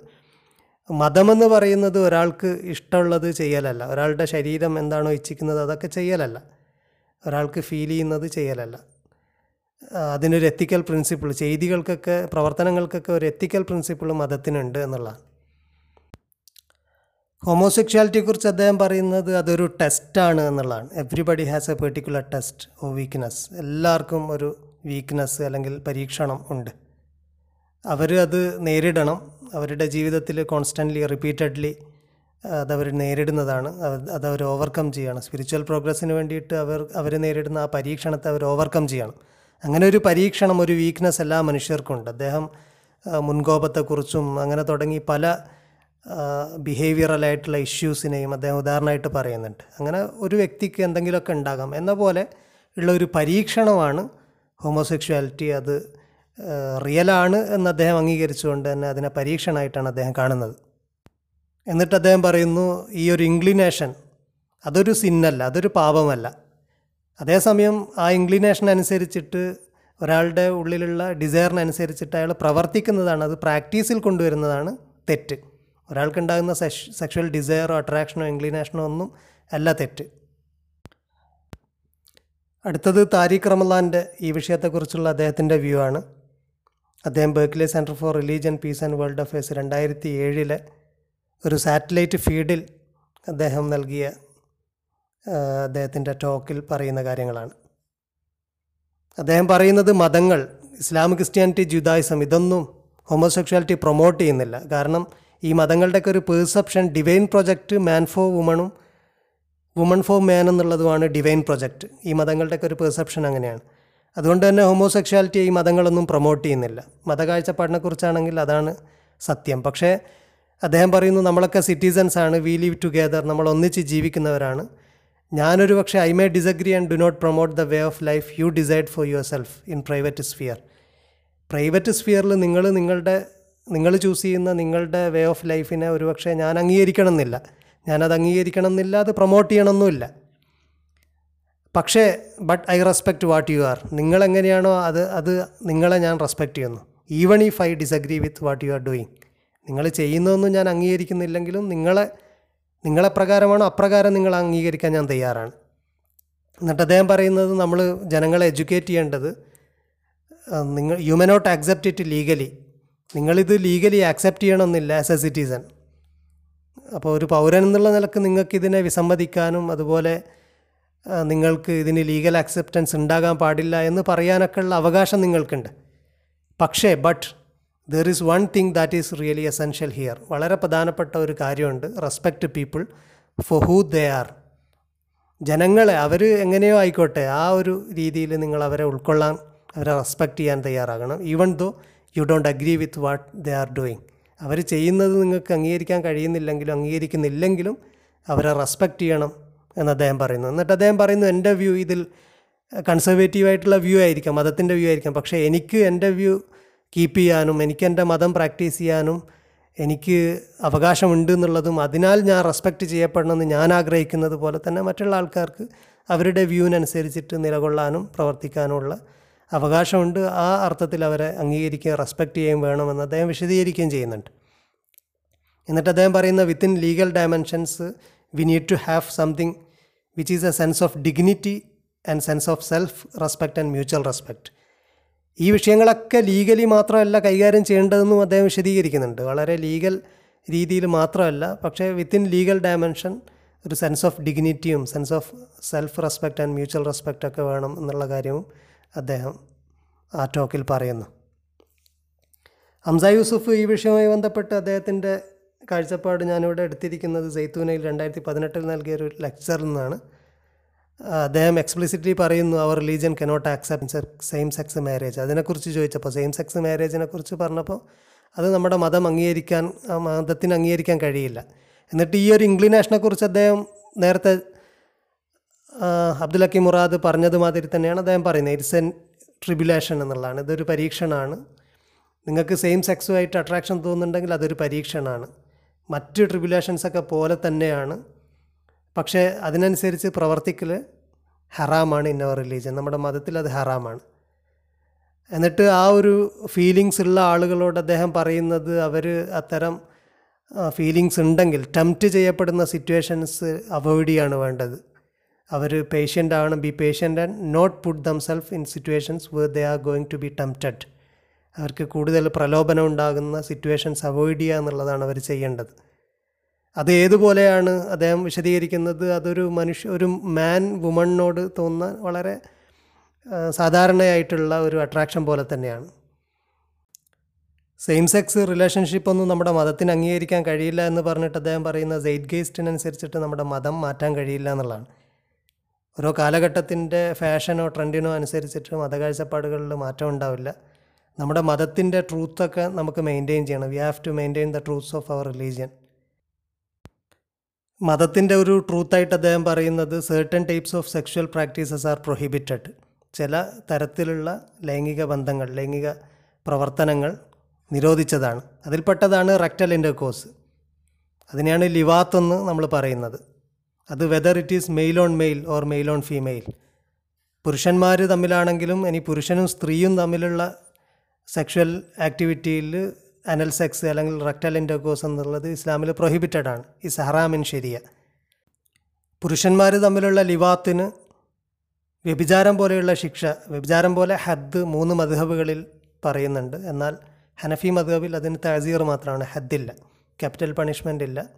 മതമെന്ന് പറയുന്നത് ഒരാൾക്ക് ഇഷ്ടമുള്ളത് ചെയ്യലല്ല. ഒരാളുടെ ശരീരം എന്താണോ ഇച്ഛിക്കുന്നത് അതൊക്കെ ചെയ്യലല്ല. ഒരാൾക്ക് ഫീൽ ചെയ്യുന്നത് ചെയ്യലല്ല. അതിനൊരു എത്തിക്കൽ പ്രിൻസിപ്പിൾ ചെയ്തികൾക്കൊക്കെ പ്രവർത്തനങ്ങൾക്കൊക്കെ ഒരു എത്തിക്കൽ പ്രിൻസിപ്പിൾ മതത്തിനുണ്ട് എന്നുള്ളതാണ്. ഹോമോസെക്ഷാലിറ്റിയെക്കുറിച്ച് അദ്ദേഹം പറയുന്നത് അതൊരു ടെസ്റ്റാണ് എന്നുള്ളതാണ്. Everybody has a particular test or weakness എല്ലാവർക്കും ഒരു വീക്ക്നെസ് അല്ലെങ്കിൽ പരീക്ഷണം ഉണ്ട്. അവർ അത് നേരിടണം. അവരുടെ ജീവിതത്തിൽ കോൺസ്റ്റന്റ്ലി റിപ്പീറ്റഡ്ലി അതവർ നേരിടുന്നതാണ്. അത് അതവർ ഓവർകം ചെയ്യണം. സ്പിരിച്വൽ പ്രോഗ്രസ്സിന് വേണ്ടിയിട്ട് അവർ അവർ നേരിടുന്ന ആ പരീക്ഷണത്തെ അവർ ഓവർകം ചെയ്യണം. അങ്ങനെ ഒരു പരീക്ഷണം ഒരു വീക്ക്നെസ് എല്ലാ മനുഷ്യർക്കുണ്ട് അദ്ദേഹം മുൻകോപത്തെക്കുറിച്ചും അങ്ങനെ തുടങ്ങി പല ബിഹേവിയറലായിട്ടുള്ള ഇഷ്യൂസിനെയും അദ്ദേഹം ഉദാഹരണമായിട്ട് പറയുന്നുണ്ട്. അങ്ങനെ ഒരു വ്യക്തിക്ക് എന്തെങ്കിലുമൊക്കെ ഉണ്ടാകാം. എന്ന പോലെ ഉള്ള ഒരു പരീക്ഷണമാണ് ഹോമോസെക്ഷുവാലിറ്റി അത് റിയലാണ് എന്ന് അദ്ദേഹം അംഗീകരിച്ചുകൊണ്ട് തന്നെ അതിനെ പരീക്ഷണമായിട്ടാണ് അദ്ദേഹം കാണുന്നത്. എന്നിട്ട് അദ്ദേഹം പറയുന്നു ഈ ഒരു ഇൻക്ലിനേഷൻ അതൊരു സിന്നല്ല അതൊരു പാപമല്ല. അതേസമയം ആ ഇൻക്ലിനേഷൻ അനുസരിച്ചിട്ട് ഒരാളുടെ ഉള്ളിലുള്ള ഡിസയറിനനുസരിച്ചിട്ട് അയാൾ പ്രവർത്തിക്കുന്നതാണ് അത് പ്രാക്ടീസിൽ കൊണ്ടുവരുന്നതാണ് തെറ്റ്. ഒരാൾക്കുണ്ടാകുന്ന സെഷ് സെക്ഷൽ ഡിസയറോ അട്രാക്ഷനോ ഇൻക്ലിനേഷനോ ഒന്നും അല്ല തെറ്റ്. അടുത്തത് താരിഖ് റമലാന്റെ ഈ വിഷയത്തെക്കുറിച്ചുള്ള അദ്ദേഹത്തിന്റെ വ്യൂ ആണ്. അദ്ദേഹം ബേക്കിലെ centre for religion peace and world affairs രണ്ടായിരത്തി ഏഴിലെ ഒരു സാറ്റലൈറ്റ് ഫീഡിൽ അദ്ദേഹം നൽകിയ അദ്ദേഹത്തിന്റെ ടോക്കിൽ പറയുന്ന കാര്യങ്ങളാണ്. അദ്ദേഹം പറയുന്നത് മതങ്ങൾ ഇസ്ലാം ക്രിസ്ത്യാനിറ്റി ജുദായിസം ഇതൊന്നും ഹോമോസെക്ഷുവാലിറ്റി പ്രൊമോട്ട് ചെയ്യുന്നില്ല. കാരണം ഈ മതങ്ങളുടെയൊക്കെ ഒരു perception divine project man for വുമണും woman for man എന്നുള്ളതുമാണ് ഡിവൈൻ പ്രൊജക്റ്റ് ഈ മതങ്ങളുടെയൊക്കെ ഒരു പെർസെപ്ഷൻ അങ്ങനെയാണ്. അതുകൊണ്ട് തന്നെ ഹോമോസെക്ഷാലിറ്റി ഈ മതങ്ങളൊന്നും പ്രൊമോട്ട് ചെയ്യുന്നില്ല. മതകാഴ്ചപ്പാടിനെക്കുറിച്ചാണെങ്കിൽ അതാണ് സത്യം. പക്ഷേ അദ്ദേഹം പറയുന്നു നമ്മളൊക്കെ സിറ്റിസൻസ് ആണ് വി ലീവ് ടുഗെദർ നമ്മൾ ഒന്നിച്ച് ജീവിക്കുന്നവരാണ്. ഞാനൊരു പക്ഷേ I may disagree and do not promote the way of life you decide for yourself in private sphere private സ്ഫിയറിൽ നിങ്ങൾ നിങ്ങളുടെ നിങ്ങൾ ചൂസ് ചെയ്യുന്ന നിങ്ങളുടെ വേ ഓഫ് ലൈഫിനെ ഒരുപക്ഷെ ഞാൻ അംഗീകരിക്കണം എന്നില്ല ഞാനത് അംഗീകരിക്കണം എന്നില്ല അത് പ്രൊമോട്ട് ചെയ്യണമെന്നുമില്ല. പക്ഷേ but I respect what you are നിങ്ങളെങ്ങനെയാണോ അത് അത് നിങ്ങളെ ഞാൻ റെസ്പെക്റ്റ് ചെയ്യുന്നു. Even if I disagree with what you are doing നിങ്ങൾ ചെയ്യുന്നതൊന്നും ഞാൻ അംഗീകരിക്കുന്നില്ലെങ്കിലും നിങ്ങളെ നിങ്ങളെ പ്രകാരമാണോ അപ്രകാരം നിങ്ങൾ അംഗീകരിക്കാൻ ഞാൻ തയ്യാറാണ്. എന്നിട്ട് അദ്ദേഹം പറയുന്നത് നമ്മൾ ജനങ്ങളെ എഡ്യൂക്കേറ്റ് ചെയ്യേണ്ടത് നിങ്ങൾ you may not accept it legally നിങ്ങളിത് ലീഗലി ആക്സെപ്റ്റ് ചെയ്യണമെന്നില്ല ആസ് എ സിറ്റിസൺ അപ്പോൾ ഒരു പൗരൻ എന്നുള്ള നിലയ്ക്ക് നിങ്ങൾക്ക് ഇതിനെ വിസമ്മതിക്കാനും അതുപോലെ നിങ്ങൾക്ക് ഇതിന് ലീഗൽ ആക്സെപ്റ്റൻസ് ഉണ്ടാകാൻ പാടില്ല എന്ന് പറയാനൊക്കെ ഉള്ള അവകാശം നിങ്ങൾക്കുണ്ട്. പക്ഷേ but there is one thing that is really essential here വളരെ പ്രധാനപ്പെട്ട ഒരു കാര്യമുണ്ട്. Respect people for who they are ജനങ്ങളെ അവർ എങ്ങനെയോ ആയിക്കോട്ടെ ആ ഒരു രീതിയിൽ നിങ്ങൾ അവരെ ഉൾക്കൊള്ളാൻ അവരെ റെസ്പെക്റ്റ് ചെയ്യാൻ തയ്യാറാകണം. Even though you don't agree with what they are doing അവർ ചെയ്യുന്നത് നിങ്ങൾക്ക് അംഗീകരിക്കാൻ കഴിയുന്നില്ലെങ്കിലും അംഗീകരിക്കുന്നില്ലെങ്കിലും അവരെ റെസ്പെക്റ്റ് ചെയ്യണം എന്ന് അദ്ദേഹം പറയുന്നു. എന്നിട്ട് അദ്ദേഹം പറയുന്നു എന്റെ വ്യൂ ഇതിൽ കൺസർവേറ്റീവ് ആയിട്ടുള്ള വ്യൂ ആയിരിക്കാം മതത്തിന്റെ വ്യൂ ആയിരിക്കാം. പക്ഷേ എനിക്ക് എന്റെ വ്യൂ കീപ്പ് ചെയ്യാനും എനിക്ക് എന്റെ മതം പ്രാക്ടീസ് ചെയ്യാനും എനിക്ക് അവകാശമുണ്ട് എന്നുള്ളതും അതിനാൽ ഞാൻ റെസ്പെക്റ്റ് ചെയ്യപ്പെടണമെന്ന് ഞാൻ ആഗ്രഹിക്കുന്നത് പോലെ തന്നെ മറ്റുള്ള ആൾക്കാർക്ക് അവരുടെ വ്യൂവിനനുസരിച്ചിട്ട് നിലകൊള്ളാനും പ്രവർത്തിക്കാനുമുള്ള അവകാശമുണ്ട്. ആ അർത്ഥത്തിൽ അവരെ അംഗീകരിക്കുകയും റെസ്പെക്റ്റ് ചെയ്യുകയും വേണമെന്ന് അദ്ദേഹം വിശദീകരിക്കുകയും ചെയ്യുന്നുണ്ട്. എന്നിട്ട് അദ്ദേഹം പറയുന്ന within legal dimensions we need to have something which is a sense of dignity and sense of self respect and mutual respect ഈ വിഷയങ്ങളൊക്കെ ലീഗലി മാത്രമല്ല കൈകാര്യം ചെയ്യേണ്ടതെന്നും അദ്ദേഹം വിശദീകരിക്കുന്നുണ്ട്. വളരെ ലീഗൽ രീതിയിൽ മാത്രമല്ല പക്ഷേ വിത്തിൻ ലീഗൽ ഡയമെൻഷൻ ഒരു sense of ഡിഗ്നിറ്റിയും sense of self respect and mutual respect ഒക്കെ വേണം എന്നുള്ള കാര്യവും അദ്ദേഹം ആ ടോക്കിൽ പറയുന്നു. ഹംസ യൂസുഫ് ഈ വിഷയവുമായി ബന്ധപ്പെട്ട് അദ്ദേഹത്തിന്റെ കാഴ്ചപ്പാട് ഞാനിവിടെ എടുത്തിരിക്കുന്നത് സൈത്തൂനയിൽ രണ്ടായിരത്തി പതിനെട്ടിൽ നൽകിയ ഒരു ലെക്ചറിൽ നിന്നാണ്. അദ്ദേഹം എക്സ്പ്ലിസിറ്റ്ലി പറയുന്നു our religion cannot accept same sex marriage അതിനെക്കുറിച്ച് ചോദിച്ചപ്പോൾ സെയിം സെക്സ് മാരേജിനെ കുറിച്ച് പറഞ്ഞപ്പോൾ അത് നമ്മുടെ മതം അംഗീകരിക്കാൻ ആ മതത്തിന് അംഗീകരിക്കാൻ കഴിയില്ല. എന്നിട്ട് ഈ ഒരു ഇൻക്ലിനേഷനെക്കുറിച്ച് അദ്ദേഹം നേരത്തെ അബ്ദുൽ ഹക്കീം മുറാദ് പറഞ്ഞതുമാതിരി തന്നെയാണ് അദ്ദേഹം പറയുന്നത്. ഇറ്റ്സ് എൻ ട്രിബുലേഷൻ എന്നുള്ളതാണ്. ഇതൊരു പരീക്ഷണമാണ് നിങ്ങൾക്ക് സെയിം സെക്സുമായിട്ട് അട്രാക്ഷൻ തോന്നുന്നുണ്ടെങ്കിൽ അതൊരു പരീക്ഷണമാണ് മറ്റ് ട്രിബുലേഷൻസൊക്കെ പോലെ തന്നെയാണ്. പക്ഷേ അതിനനുസരിച്ച് പ്രവർത്തിക്കൽ ഹറാമാണ് ഇൻ അവർ റിലീജിയൻ നമ്മുടെ മതത്തിൽ അത് ഹറാമാണ്. എന്നിട്ട് ആ ഒരു ഫീലിങ്സ് ഉള്ള ആളുകളോട് അദ്ദേഹം പറയുന്നത് അവർ അത്തരം ഫീലിങ്സ് ഉണ്ടെങ്കിൽ ടെംപ്റ്റ് ചെയ്യപ്പെടുന്ന സിറ്റുവേഷൻസ് അവോയ്ഡ് ചെയ്യാണ് വേണ്ടത്. അവർ പേഷ്യന്റ് ആണ്. Be patient and not put themselves in situations where they are going to be tempted അവർക്ക് കൂടുതൽ പ്രലോഭനം ഉണ്ടാകുന്ന സിറ്റുവേഷൻസ് അവോയ്ഡ് ചെയ്യുക എന്നുള്ളതാണ് അവർ ചെയ്യേണ്ടത്. അത് ഏതുപോലെയാണ് അദ്ദേഹം വിശദീകരിക്കുന്നത്? അതൊരു മനുഷ്യ ഒരു മാൻ വുമണിനോട് തോന്നുന്ന വളരെ സാധാരണയായിട്ടുള്ള ഒരു അട്രാക്ഷൻ പോലെ തന്നെയാണ്. സെയിം സെക്സ് റിലേഷൻഷിപ്പ് ഒന്നും നമ്മുടെ മതത്തിന് അംഗീകരിക്കാൻ കഴിയില്ല എന്ന് പറഞ്ഞിട്ട് അദ്ദേഹം പറയുന്ന സെയ്ഡ് ഗേസ്റ്റിനനുസരിച്ചിട്ട് നമ്മുടെ മതം മാറ്റാൻ കഴിയില്ല എന്നുള്ളതാണ്. ഓരോ കാലഘട്ടത്തിന്റെ ഫാഷനോ ട്രെൻഡിനോ അനുസരിച്ചിട്ട് മതകാഴ്ചപ്പാടുകളിൽ മാറ്റം ഉണ്ടാവില്ല. നമ്മുടെ മതത്തിന്റെ ട്രൂത്തൊക്കെ നമുക്ക് മെയിന്റെയിൻ ചെയ്യണം. We have to maintain the truths of our religion. മതത്തിന്റെ ഒരു ട്രൂത്തായിട്ട് അദ്ദേഹം പറയുന്നത് certain types of sexual practices are prohibited ചില തരത്തിലുള്ള ലൈംഗിക ബന്ധങ്ങൾ ലൈംഗിക പ്രവർത്തനങ്ങൾ നിരോധിച്ചതാണ്. അതിൽപ്പെട്ടതാണ് റെക്ടൽ ഇന്റർകോഴ്സ് അതിനെയാണ് ലിവാത്തെന്ന് നമ്മൾ പറയുന്നത്. അത് whether it is male on male or male on female പുരുഷന്മാർ തമ്മിലാണെങ്കിലും ഇനി പുരുഷനും സ്ത്രീയും തമ്മിലുള്ള സെക്ഷൽ ആക്ടിവിറ്റിയിൽ അനൽ സെക്സ് അല്ലെങ്കിൽ റെക്ടൽ ഇൻഡോക്കോസ് എന്നുള്ളത് ഇസ്ലാമിൽ പ്രൊഹിബിറ്റഡ് ആണ്. ഈ സഹറാമിൻ ശരിയ പുരുഷന്മാർ തമ്മിലുള്ള ലിവാത്തിന് വ്യഭിചാരം പോലെയുള്ള ശിക്ഷ വ്യഭിചാരം പോലെ ഹദ് മൂന്ന് മധുഹബുകളിൽ പറയുന്നുണ്ട്. എന്നാൽ ഹനഫി മധുഹബിൽ അതിന് തഴസീർ മാത്രമാണ്. ഹദ്ദില്ല ക്യാപിറ്റൽ പണിഷ്മെന്റ് ഇല്ല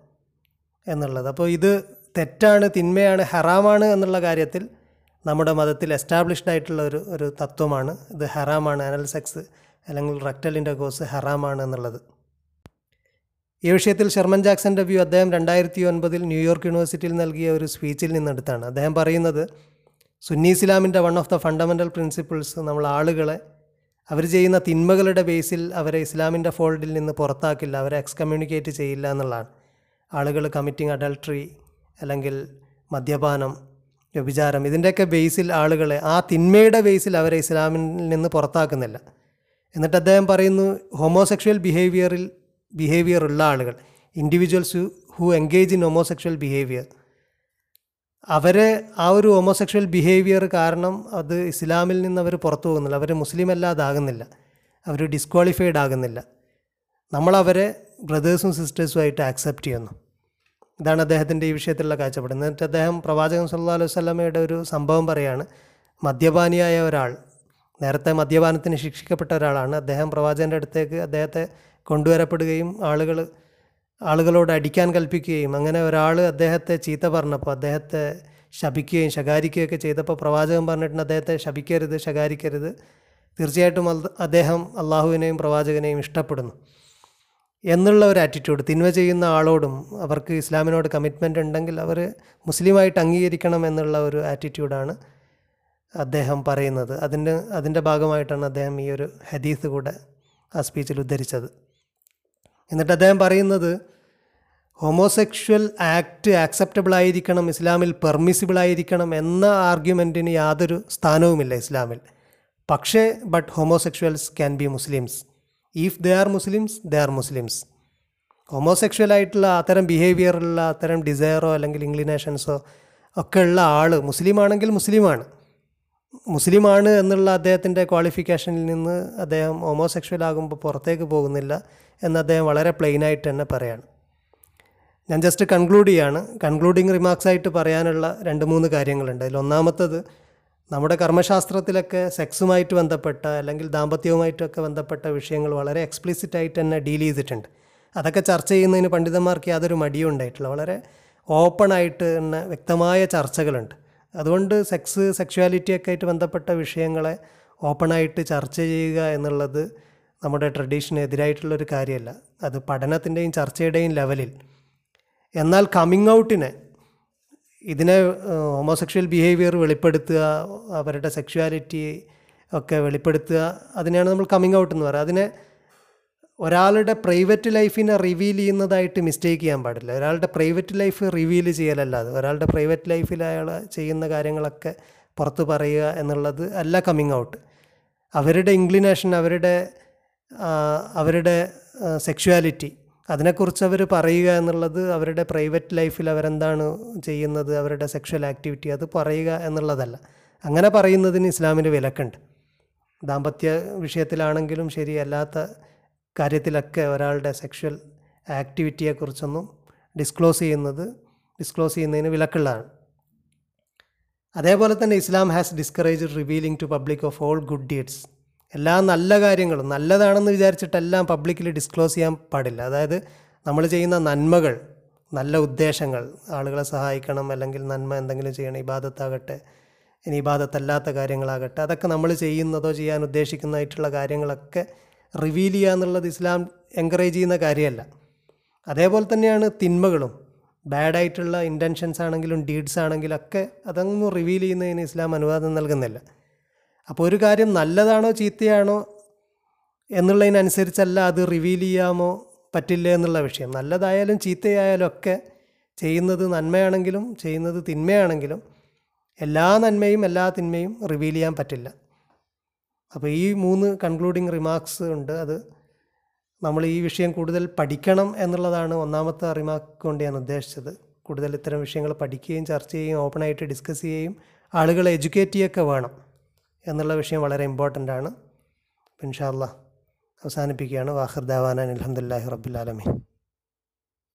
എന്നുള്ളത്. അപ്പോൾ ഇത് തെറ്റാണ് തിന്മയാണ് ഹറാമാണ് എന്നുള്ള കാര്യത്തിൽ നമ്മുടെ മതത്തിൽ എസ്റ്റാബ്ലിഷ്ഡ് ആയിട്ടുള്ള ഒരു ഒരു തത്വമാണ്. ഇത് ഹറാമാണ് അനൽ സെക്സ് അല്ലെങ്കിൽ റക്റ്റലിന്റെ കോഴ്സ് ഹറാമാണ് എന്നുള്ളത്. ഈ വിഷയത്തിൽ ഷെർമൻ ജാക്സന്റെ വ്യൂ അദ്ദേഹം രണ്ടായിരത്തി ഒൻപതിൽ ന്യൂയോർക്ക് യൂണിവേഴ്സിറ്റിയിൽ നൽകിയ ഒരു സ്പീച്ചിൽ നിന്നെടുത്താണ്. അദ്ദേഹം പറയുന്നത് സുന്നി ഇസ്ലാമിന്റെ one of the fundamental principles നമ്മൾ ആളുകളെ അവർ ചെയ്യുന്ന തിന്മകളുടെ ബേസിൽ അവരെ ഇസ്ലാമിന്റെ ഫോൾഡിൽ നിന്ന് പുറത്താക്കില്ല അവരെ എക്സ്കമ്മ്യൂണിക്കേറ്റ് ചെയ്യില്ല എന്നുള്ളതാണ്. ആളുകൾ കമ്മിറ്റിങ് അഡൾട്ടറി അല്ലെങ്കിൽ മദ്യപാനം വ്യഭിചാരം ഇതിന്റെയൊക്കെ ബേസിൽ ആളുകളെ ആ തിന്മയുടെ ബേസിൽ അവരെ ഇസ്ലാമിൽ നിന്ന് പുറത്താക്കുന്നില്ല. എന്നിട്ട് അദ്ദേഹം പറയുന്നു ഹോമോസെക്ഷൽ ബിഹേവിയറിൽ ബിഹേവിയർ ഉള്ള ആളുകൾ individuals who engage in homosexual behaviour അവരെ ആ ഒരു ഹോമോസെക്ഷൽ ബിഹേവിയർ കാരണം അത് ഇസ്ലാമിൽ നിന്ന് അവർ പുറത്തു പോകുന്നില്ല. അവർ മുസ്ലിം അല്ലാതാകുന്നില്ല. അവർ ഡിസ്ക്വാളിഫൈഡ് ആകുന്നില്ല. നമ്മളവരെ ബ്രദേഴ്സും സിസ്റ്റേഴ്സുമായിട്ട് ആക്സെപ്റ്റ് ചെയ്യുന്നു. ഇതാണ് അദ്ദേഹത്തിന്റെ ഈ വിഷയത്തിലുള്ള കാഴ്ചപ്പാട്. എന്നിട്ട് അദ്ദേഹം പ്രവാചകൻ സല്ലാ അലൈഹി സ്വലമയുടെ ഒരു സംഭവം പറയാണ് മദ്യപാനിയായ ഒരാൾ നേരത്തെ മദ്യപാനത്തിന് ശിക്ഷിക്കപ്പെട്ട ഒരാളാണ് അദ്ദേഹം പ്രവാചകന്റെ അടുത്തേക്ക് അദ്ദേഹത്തെ കൊണ്ടുവരപ്പെടുകയും ആളുകൾ ആളുകളോട് അടിക്കാൻ കൽപ്പിക്കുകയും അങ്ങനെ ഒരാൾ അദ്ദേഹത്തെ ചീത്ത പറഞ്ഞപ്പോൾ അദ്ദേഹത്തെ ശപിക്കുകയും ശകാരിക്കുകയൊക്കെ ചെയ്തപ്പോൾ പ്രവാചകൻ പറഞ്ഞിട്ടുണ്ട് അദ്ദേഹത്തെ ശപിക്കരുത് ശകാരിക്കരുത്. തീർച്ചയായിട്ടും അദ്ദേഹം അള്ളാഹുവിനെയും പ്രവാചകനെയും ഇഷ്ടപ്പെടുന്നു. എന്നുള്ള ഒരു ആറ്റിറ്റ്യൂഡ് തിന്മ ചെയ്യുന്ന ആളോടും അവർക്ക് ഇസ്ലാമിനോട് കമ്മിറ്റ്മെന്റ് ഉണ്ടെങ്കിൽ അവർ മുസ്ലിമായിട്ട് അംഗീകരിക്കണം എന്നുള്ള ഒരു ആറ്റിറ്റ്യൂഡാണ് അദ്ദേഹം പറയുന്നത്. അതിന്റെ അതിന്റെ ഭാഗമായിട്ടാണ് അദ്ദേഹം ഈ ഒരു ഹദീസ് കൂടെ ആ സ്പീച്ചിൽ ഉദ്ധരിച്ചത്. എന്നിട്ട് അദ്ദേഹം പറയുന്നത് ഹോമോസെക്ഷൽ ആക്ട് ആക്സെപ്റ്റബിൾ ആയിരിക്കണം ഇസ്ലാമിൽ പെർമിസിബിൾ ആയിരിക്കണം എന്ന ആർഗ്യുമെന്റിന് യാതൊരു സ്ഥാനവുമില്ല ഇസ്ലാമിൽ. പക്ഷേ but homosexuals can be Muslims if they are Muslims they are Muslims homosexual ആയിട്ടുള്ള അത്തരം ബിഹേവിയറുള്ള അത്തരം ഡിസയറോ അല്ലെങ്കിൽ ഇൻക്ലിനേഷൻസോ ഒക്കെ ഉള്ള ആൾ മുസ്ലിം ആണെങ്കിൽ മുസ്ലിമാണ് മുസ്ലിമാണ് എന്നുള്ള അദ്ദേഹത്തിന്റെ ക്വാളിഫിക്കേഷനിൽ നിന്ന് അദ്ദേഹം ഹോമോസെക്ഷൽ ആകുമ്പോൾ പുറത്തേക്ക് പോകുന്നില്ല എന്ന് അദ്ദേഹം വളരെ പ്ലെയിനായിട്ട് തന്നെ പറയാണ്. ഞാൻ ജസ്റ്റ് കൺക്ലൂഡ് ചെയ്യാണ്. കൺക്ലൂഡിങ് റിമാർക്സ് ആയിട്ട് പറയാനുള്ള രണ്ട് മൂന്ന് കാര്യങ്ങളുണ്ട്. അതിൽ ഒന്നാമത്തത് നമ്മുടെ കർമ്മശാസ്ത്രത്തിലൊക്കെ സെക്സുമായിട്ട് ബന്ധപ്പെട്ട അല്ലെങ്കിൽ ദാമ്പത്യവുമായിട്ടൊക്കെ ബന്ധപ്പെട്ട വിഷയങ്ങൾ വളരെ എക്സ്പ്ലിസിറ്റ് ആയിട്ട് തന്നെ ഡീൽ ചെയ്തിട്ടുണ്ട്. അതൊക്കെ ചർച്ച ചെയ്യുന്നതിന് പണ്ഡിതന്മാർക്ക് യാതൊരു മടിയും ഉണ്ടായിട്ടില്ല. വളരെ ഓപ്പൺ ആയിട്ട് തന്നെ വ്യക്തമായ ചർച്ചകളുണ്ട്. അതുകൊണ്ട് സെക്സ് സെക്ഷുവാലിറ്റിയൊക്കെ ആയിട്ട് ബന്ധപ്പെട്ട വിഷയങ്ങളെ ഓപ്പണായിട്ട് ചർച്ച ചെയ്യുക എന്നുള്ളത് നമ്മുടെ ട്രഡീഷന് എതിരായിട്ടുള്ളൊരു കാര്യമല്ല. അത് പഠനത്തിന്റെയും ചർച്ചയുടെയും ലെവലിൽ എന്നാൽ കമ്മിങ് ഔട്ടിനെ ഇതിനെ ഹോമോസെക്ഷൽ ബിഹേവിയർ വെളിപ്പെടുത്തുക അവരുടെ സെക്ഷുവാലിറ്റി ഒക്കെ വെളിപ്പെടുത്തുക അതിനെയാണ് നമ്മൾ കമ്മിങ് ഔട്ട് എന്ന് പറയുക. അതിനെ ഒരാളുടെ പ്രൈവറ്റ് ലൈഫിനെ റിവീൽ ചെയ്യുന്നതായിട്ട് മിസ്റ്റേക്ക് ചെയ്യാൻ പാടില്ല. ഒരാളുടെ പ്രൈവറ്റ് ലൈഫ് റിവീൽ ചെയ്യലല്ലാതെ ഒരാളുടെ പ്രൈവറ്റ് ലൈഫിൽ അയാൾ ചെയ്യുന്ന കാര്യങ്ങളൊക്കെ പുറത്ത് പറയുക എന്നുള്ളത് അല്ല കമ്മിങ് ഔട്ട് അവരുടെ ഇൻക്ലിനേഷൻ അവരുടെ അവരുടെ സെക്ഷുവാലിറ്റി അതിനെക്കുറിച്ച് അവർ പറയുക എന്നുള്ളത് അവരുടെ പ്രൈവറ്റ് ലൈഫിൽ അവരെന്താണ് ചെയ്യുന്നത് അവരുടെ സെക്ഷൽ ആക്ടിവിറ്റി അത് പറയുക എന്നുള്ളതല്ല. അങ്ങനെ പറയുന്നതിന് ഇസ്ലാമിന് വിലക്കുണ്ട്. ദാമ്പത്യ വിഷയത്തിലാണെങ്കിലും ശരി അല്ലാത്ത കാര്യത്തിലൊക്കെ ഒരാളുടെ സെക്ഷൽ ആക്ടിവിറ്റിയെക്കുറിച്ചൊന്നും ഡിസ്ക്ലോസ് ചെയ്യുന്നത് ഡിസ്ക്ലോസ് ചെയ്യുന്നതിന് വിലക്കുള്ളതാണ്. അതേപോലെ തന്നെ Islam has discourage revealing to public of all good deeds. എല്ലാ നല്ല കാര്യങ്ങളും നല്ലതാണെന്ന് വിചാരിച്ചിട്ടെല്ലാം പബ്ലിക്കിൽ ഡിസ്ക്ലോസ് ചെയ്യാൻ പാടില്ല. അതായത് നമ്മൾ ചെയ്യുന്ന നന്മകൾ നല്ല ഉദ്ദേശങ്ങൾ ആളുകളെ സഹായിക്കണം അല്ലെങ്കിൽ നന്മ എന്തെങ്കിലും ചെയ്യണം ഇബാദത്താകട്ടെ ഇനി ഇബാദത്തല്ലാത്ത കാര്യങ്ങളാകട്ടെ അതൊക്കെ നമ്മൾ ചെയ്യുന്നതോ ചെയ്യാൻ ഉദ്ദേശിക്കുന്നതായിട്ടുള്ള കാര്യങ്ങളൊക്കെ റിവീൽ ചെയ്യുക എന്നുള്ളത് ഇസ്ലാം എൻകറേജ് ചെയ്യുന്ന കാര്യമല്ല. അതേപോലെ തന്നെയാണ് തിന്മകളും. ബാഡായിട്ടുള്ള ഇന്റൻഷൻസ് ആണെങ്കിലും ഡീഡ്സ് ആണെങ്കിലും ഒക്കെ അതൊന്നും റിവീൽ ചെയ്യുന്നതിന് ഇസ്ലാം അനുവാദം നൽകുന്നില്ല. അപ്പോൾ ഒരു കാര്യം നല്ലതാണോ ചീത്തയാണോ എന്നുള്ളതിനനുസരിച്ചല്ല അത് റിവീൽ ചെയ്യാമോ പറ്റില്ല എന്നുള്ള വിഷയം. നല്ലതായാലും ചീത്തയായാലും ഒക്കെ ചെയ്യുന്നത് നന്മയാണെങ്കിലും ചെയ്യുന്നത് തിന്മയാണെങ്കിലും എല്ലാ നന്മയും എല്ലാ തിന്മയും റിവീൽ ചെയ്യാൻ പറ്റില്ല. അപ്പോൾ ഈ മൂന്ന് കൺക്ലൂഡിങ് റിമാർക്സ് ഉണ്ട്. അത് നമ്മൾ ഈ വിഷയം കൂടുതൽ പഠിക്കണം എന്നുള്ളതാണ് ഒന്നാമത്തെ റിമാർക്ക് കൊണ്ട് ഞാൻ ഉദ്ദേശിച്ചത്. കൂടുതൽ ഇത്തരം വിഷയങ്ങൾ പഠിക്കുകയും ചർച്ച ചെയ്യുകയും ഓപ്പണായിട്ട് ഡിസ്കസ് ചെയ്യുകയും ആളുകളെ എഡ്യൂക്കേറ്റ് ചെയ്യൊക്കെ വേണം. എന്നുള്ള വിഷയം വളരെ ഇമ്പോർട്ടന്റ് ആണ്. ഇൻഷാല്ല അവസാനിപ്പിക്കുകയാണ്. വാഹിർ ദാവാനാൻ അലഹമുല്ലാഹി റബ്ബുലാലമീൻ